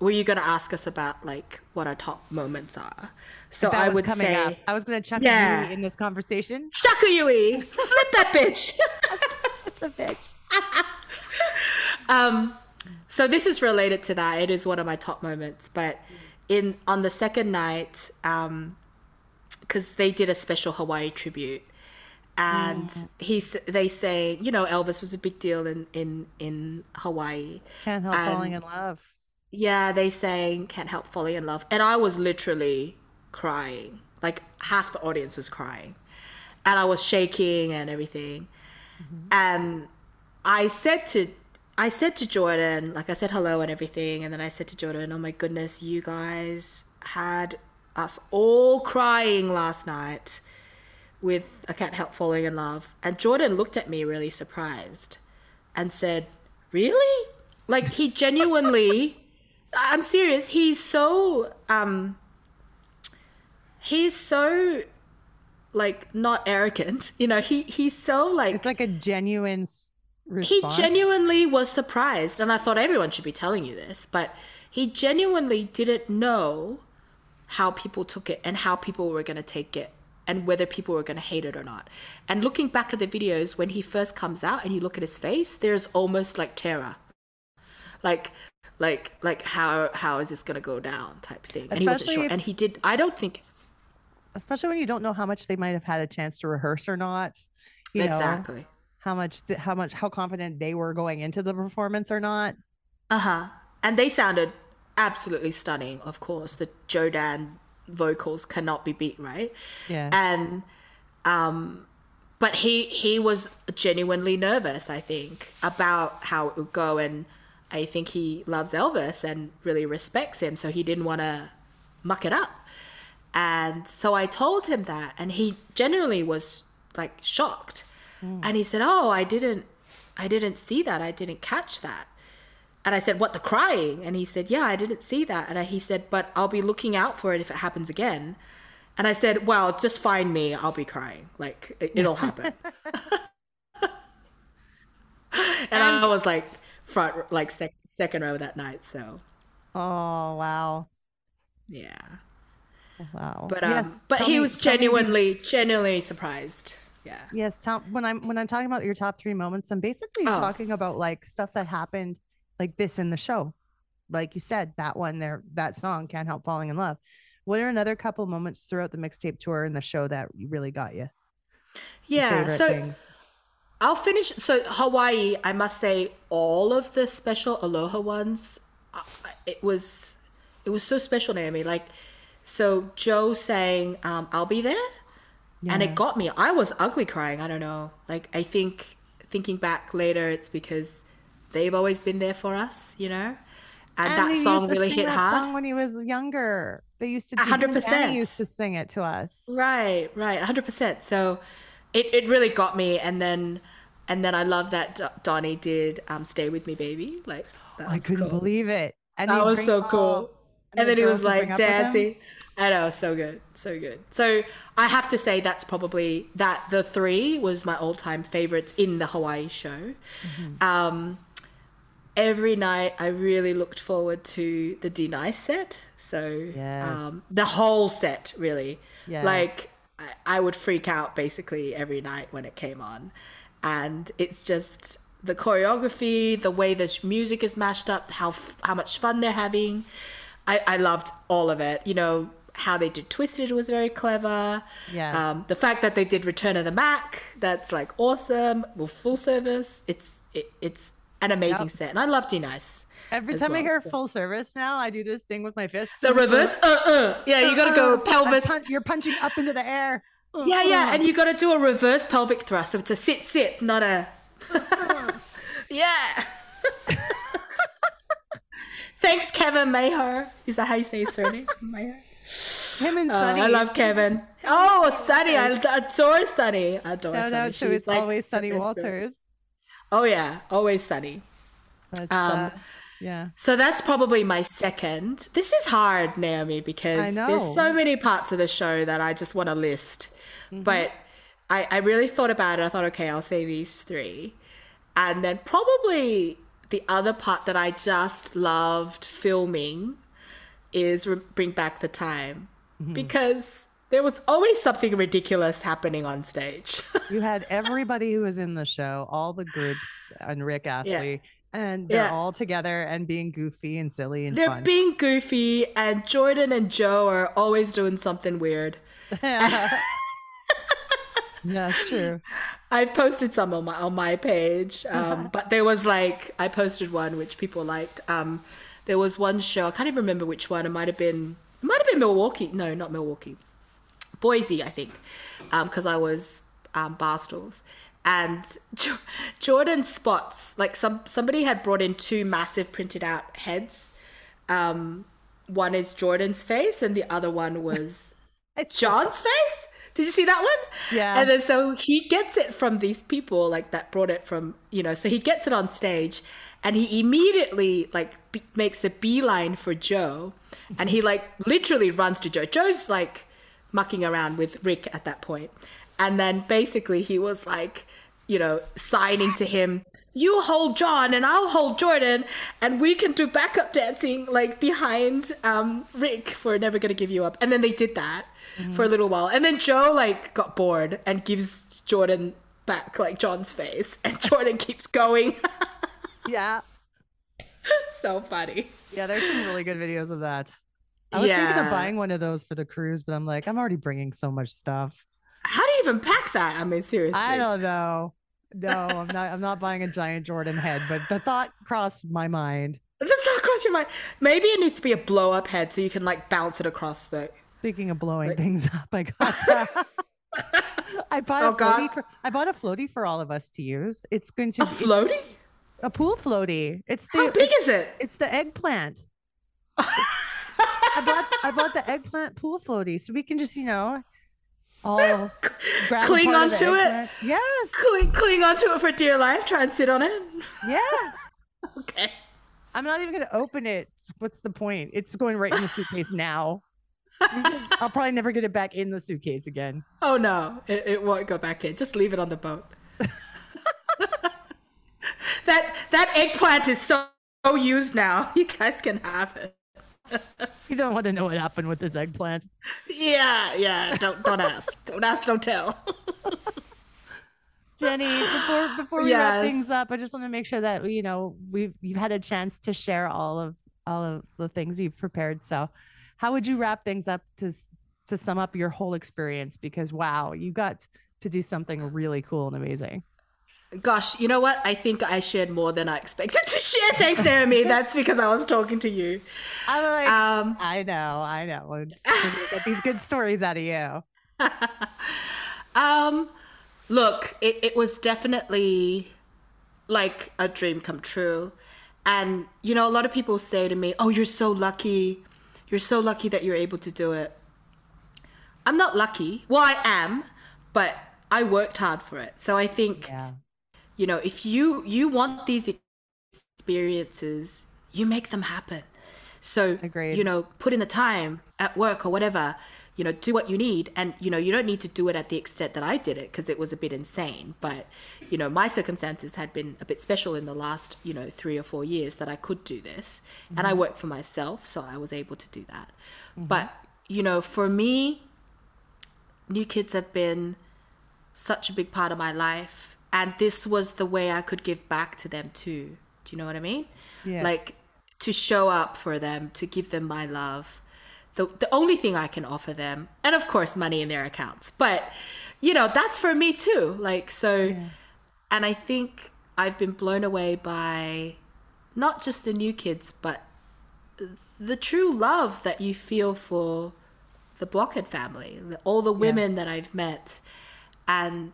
were you going to ask us about like what our top moments are? So I was would say up. I was going to chuck Yeah. in this conversation. Shaka Yui, flip that bitch. That's a bitch. um, so this is related to that. It is one of my top moments. But in on the second night, um, because they did a special Hawaii tribute, and Mm. he's they say you know Elvis was a big deal in in in Hawaii. Can't help falling in love. Yeah, they sang "Can't Help Falling in Love," and I was literally crying. Like half the audience was crying, and I was shaking and everything. And I said to I said to Jordan, like I said hello and everything, and then I said to Jordan, "Oh my goodness, you guys had us all crying last night with I Can't Help Falling in Love." And Jordan looked at me really surprised and said, "Really?" Like he genuinely I'm serious, he's so um he's so like not arrogant. You know, he he's so like It's like a genuine s- he genuinely was surprised and i thought everyone should be telling you this but he genuinely didn't know how people took it and how people were going to take it and whether people were going to hate it or not and looking back at the videos when he first comes out and you look at his face there's almost like terror like like like how how is this gonna go down type thing. And he wasn't sure. if- And he did. I don't think especially when you don't know how much they might have had a chance to rehearse or not. You know, exactly. How much, th- how much, how confident they were going into the performance or not. Uh huh. And they sounded absolutely stunning. Of course, the Jordan vocals cannot be beat, right? Yeah. And um, but he he was genuinely nervous. I think about how it would go, and I think he loves Elvis and really respects him, so he didn't want to muck it up. And so I told him that, and he genuinely was like shocked. And he said, "Oh, I didn't, I didn't see that. I didn't catch that." And I said, "What the crying?" And he said, "Yeah, I didn't see that." And I, he said, "But I'll be looking out for it if it happens again." And I said, "Well, just find me. I'll be crying. Like it, it'll happen." and I was like front, like sec- second row that night. So Oh wow, yeah. wow. But um, yes, but tell he me- was tell me these- genuinely, genuinely surprised. Yeah. Yes, when I'm when I'm talking about your top three moments, I'm basically Oh. talking about like stuff that happened like this in the show. Like you said, that one there, that song "Can't Help Falling in Love." What are another couple moments throughout the mixtape tour and the show that really got you? Yeah. So things? I'll finish. So Hawaii, I must say, all of the special Aloha ones, uh, it was, it was so special, Naomi. Like, so Joe sang um, "I'll Be There," and it got me. I was ugly crying. I don't know. Like, I think thinking back later, it's because they've always been there for us, you know. And, that he song used to really sing hit that hard. Song when he was younger, they used to. Hundred and percent. Used to sing it to us. Right, right, hundred percent. So, it, it really got me, and then and then I love that Do- Donnie did um, "Stay with Me, Baby." Like that I couldn't cool. believe it. And that was so all- cool. and And the then he was girls would bring like dancing. I know, so good, so good. So I have to say that's probably that the three was my all-time favorites in the Hawaii show. Mm-hmm. Um, every night I really looked forward to the D Nice set. So Yes. um, the whole set really. Yes. Like I, I would freak out basically every night when it came on, and it's just the choreography, the way the music is mashed up, how f- how much fun they're having. I, I loved all of it. You know how they did Twisted was very clever. Yes. Um, the fact that they did Return of the Mack, that's like awesome. Well, full service. It's it, it's an amazing Yep. set, and I love D Nice. Every time I hear so- full service now, I do this thing with my fist. The reverse, uh, uh. Yeah, you gotta go Uh, pelvis. I punch- you're punching up into the air. Uh, Yeah, yeah, uh. and you got to do a reverse pelvic thrust. So it's a sit, sit, not a. yeah. Thanks, Kevin Maher. Is that how you say his surname? Maher. Him and Oh, Sunny. I love Kevin. Oh, Sunny. I adore Sunny. I adore Shout Sunny. out to She's it's like always Sunny Walters. Oh, yeah. Always Sunny. But, Um, uh, yeah. So that's probably my second. This is hard, Naomi, because there's so many parts of the show that I just want to list. Mm-hmm. But I, I really thought about it. I thought, okay, I'll say these three. And then probably the other part that I just loved filming is re- Bring Back the Time. Mm-hmm. Because there was always something ridiculous happening on stage. You had everybody who was in the show, all the groups, and Rick Astley, and they're Yeah. all together and being goofy and silly and They're fun. being goofy, and Jordan and Joe are always doing something weird. yeah, That's true. I've posted some on my on my page, um, but there was like I posted one which people liked. Um, there was one show I can't even remember which one. It might have been it might have been Milwaukee. No, not Milwaukee. Boise, I think, because I was um, Barstools. And Jo- Jordan spots like some somebody had brought in two massive printed out heads. Um, one is Jordan's face, and the other one was John's face. Did you see that one? Yeah. And then so he gets it from these people like that brought it from you know. So he gets it on stage, and he immediately like be- makes a beeline for Joe, and he like literally runs to Joe. Joe's like mucking around with Rick at that point, and then basically he was like, you know, signing to him. You hold John and I'll hold Jordan, and we can do backup dancing like behind um, Rick for Never Gonna Give You Up. And then they did that for a little while, and then Joe like got bored and gives Jordan back like John's face, and Jordan keeps going. Yeah. so funny. Yeah, there's some really good videos of that. I was thinking of buying one of those for the cruise, but I'm like, I'm already bringing so much stuff. How do you even pack that? I mean, seriously. I don't know. No, I'm not. I'm not buying a giant Jordan head, but the thought crossed my mind. The thought crossed your mind. Maybe it needs to be a blow up head so you can like bounce it across the. Speaking of blowing things up, I got. I bought Oh, a floaty God. for. I bought a floaty for all of us to use. It's going to A be floaty? A pool floaty. It's the How big is it? it's the eggplant. I bought I bought the eggplant pool floaty, so we can just you know all Cling onto it? Yes. Cling, cling onto it for dear life. Try and sit on it. Yeah. Okay. I'm not even gonna open it. What's the point? It's going right in the suitcase now. I'll probably never get it back in the suitcase again. Oh no, it, it won't go back in. Just leave it on the boat. That that eggplant is so, so used now. You guys can have it. You don't want to know what happened with this eggplant. Yeah, yeah. Don't don't ask. Don't ask. Don't tell. Jenny, before before we wrap things up, I just want to make sure that you know we've you've had a chance to share all of all of the things you've prepared. So, how would you wrap things up to to sum up your whole experience? Because wow, you got to do something really cool and amazing. Gosh, you know what? I think I shared more than I expected to share. Thanks, Naomi. That's because I was talking to you. I'm like, Um, I know, I know. Get these good stories out of you. Um, look, it, it was definitely like a dream come true. And, you know, a lot of people say to me, Oh, you're so lucky. You're so lucky that you're able to do it. I'm not lucky. Well, I am, but I worked hard for it. So I think, Yeah. You know, if you you want these experiences, you make them happen. So, Agreed. you know, put in the time at work or whatever, you know, do what you need. And, you know, you don't need to do it at the extent that I did it because it was a bit insane. But, you know, my circumstances had been a bit special in the last, you know, three or four years that I could do this. And I mm-hmm. worked for myself, so I was able to do that. Mm-hmm. But, you know, for me, New Kids have been such a big part of my life. And this was the way I could give back to them too. Do you know what I mean? Yeah. Like to show up for them, to give them my love. The, the only thing I can offer them, and of course, money in their accounts. But, you know, that's for me too. Like, so, and I think I've been blown away by not just the new kids, but the true love that you feel for the Blockhead family, all the women that I've met, and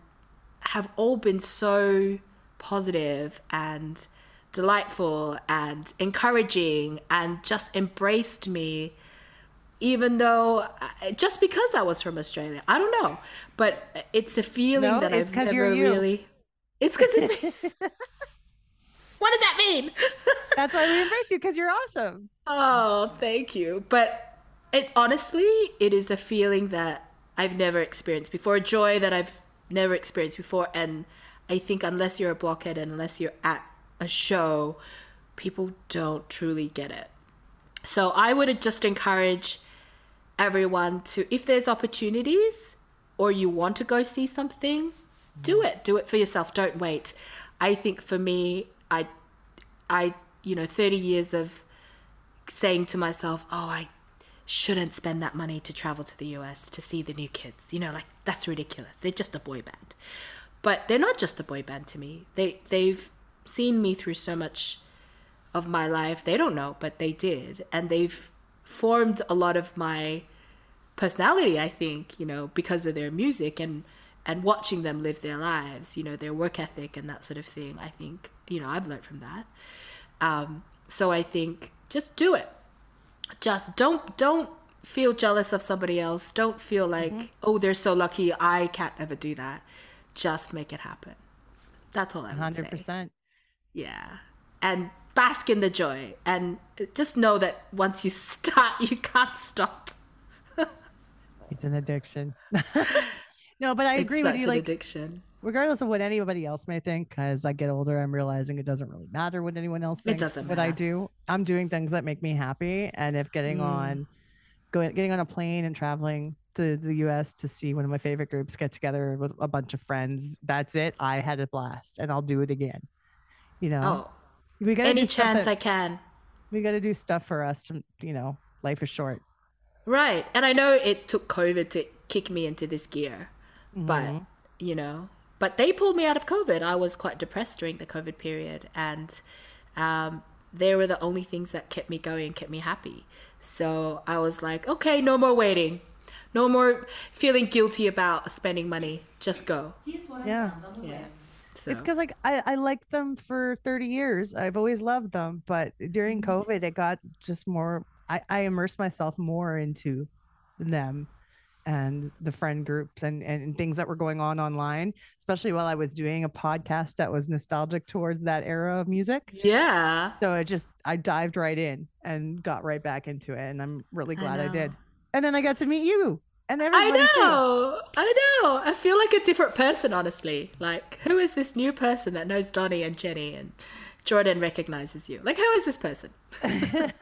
have all been so positive and delightful and encouraging and just embraced me even though uh, just because I was from Australia. I don't know, but it's a feeling No, that it's I've never you're you. really. It's because it's me. what does that mean? That's why we embrace you because you're awesome. Oh, thank you. But it honestly, it is a feeling that I've never experienced before, a joy that I've never experienced before. And I think unless you're a blockhead and unless you're at a show, people don't truly get it. So I would just encourage everyone to, if there's opportunities or you want to go see something, do mm-hmm. it. Do it for yourself. Don't wait. I think for me, I, I, you know, 30 years of saying to myself, oh, I shouldn't spend that money to travel to the US to see the new kids. You know, like that's ridiculous. They're just a boy band. But they're not just a boy band to me. They they've seen me through so much of my life. They don't know, but they did. And they've formed a lot of my personality, I think, you know, because of their music and and watching them live their lives, you know, their work ethic and that sort of thing. I think, you know, I've learned from that. Um, so I think just do it. Just don't don't feel jealous of somebody else. Don't feel like, mm-hmm. oh, they're so lucky. I can't ever do that. Just make it happen. That's all I would say. 100%. Yeah. And bask in the joy. And just know that once you start, you can't stop. It's an addiction. no, but I It's agree with you. an Like, addiction. Regardless of what anybody else may think, as I get older, I'm realizing it doesn't really matter what anyone else thinks. It doesn't what I do, I'm doing things that make me happy. And if getting Mm. on, going, getting on a plane and traveling to the U.S. to see one of my favorite groups get together with a bunch of friends, that's it. I had a blast, and I'll do it again. You know. Oh, We gotta any chance that- I can. We got to do stuff for us to, you know, life is short. Right. And I know it took COVID to kick me into this gear, but, Mm-hmm. you know, but they pulled me out of COVID. I was quite depressed during the COVID period, and um, they were the only things that kept me going, and kept me happy. So I was like, okay, no more waiting. No more feeling guilty about spending money. Just go. Yeah. Yeah. It's because like I, I liked them for 30 years. I've always loved them, but during Mm-hmm. COVID, it got just more. I, I immersed myself more into them and the friend groups and, and things that were going on online, especially while I was doing a podcast that was nostalgic towards that era of music. yeah. So it just I dived right in and got right back into it, and I'm really glad I, did. And then I got to meet you and I everybody too. know. I know. I feel like a different person, honestly. Like, who is this new person that knows Donnie and Jenny and Jordan recognizes you? Like, who is this person?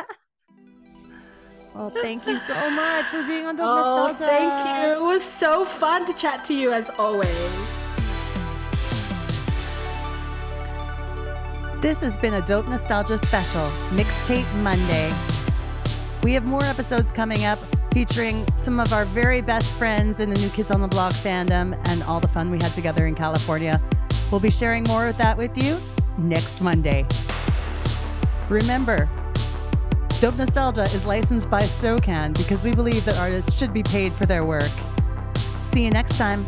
Well, thank you so much for being on Dope Oh, Nostalgia. thank you. It was so fun to chat to you as always. This has been a Dope Nostalgia special, Mixtape Monday. We have more episodes coming up featuring some of our very best friends in the New Kids on the Block fandom and all the fun we had together in California. We'll be sharing more of that with you next Monday. Remember, Dope Nostalgia is licensed by SOCAN because we believe that artists should be paid for their work. See you next time.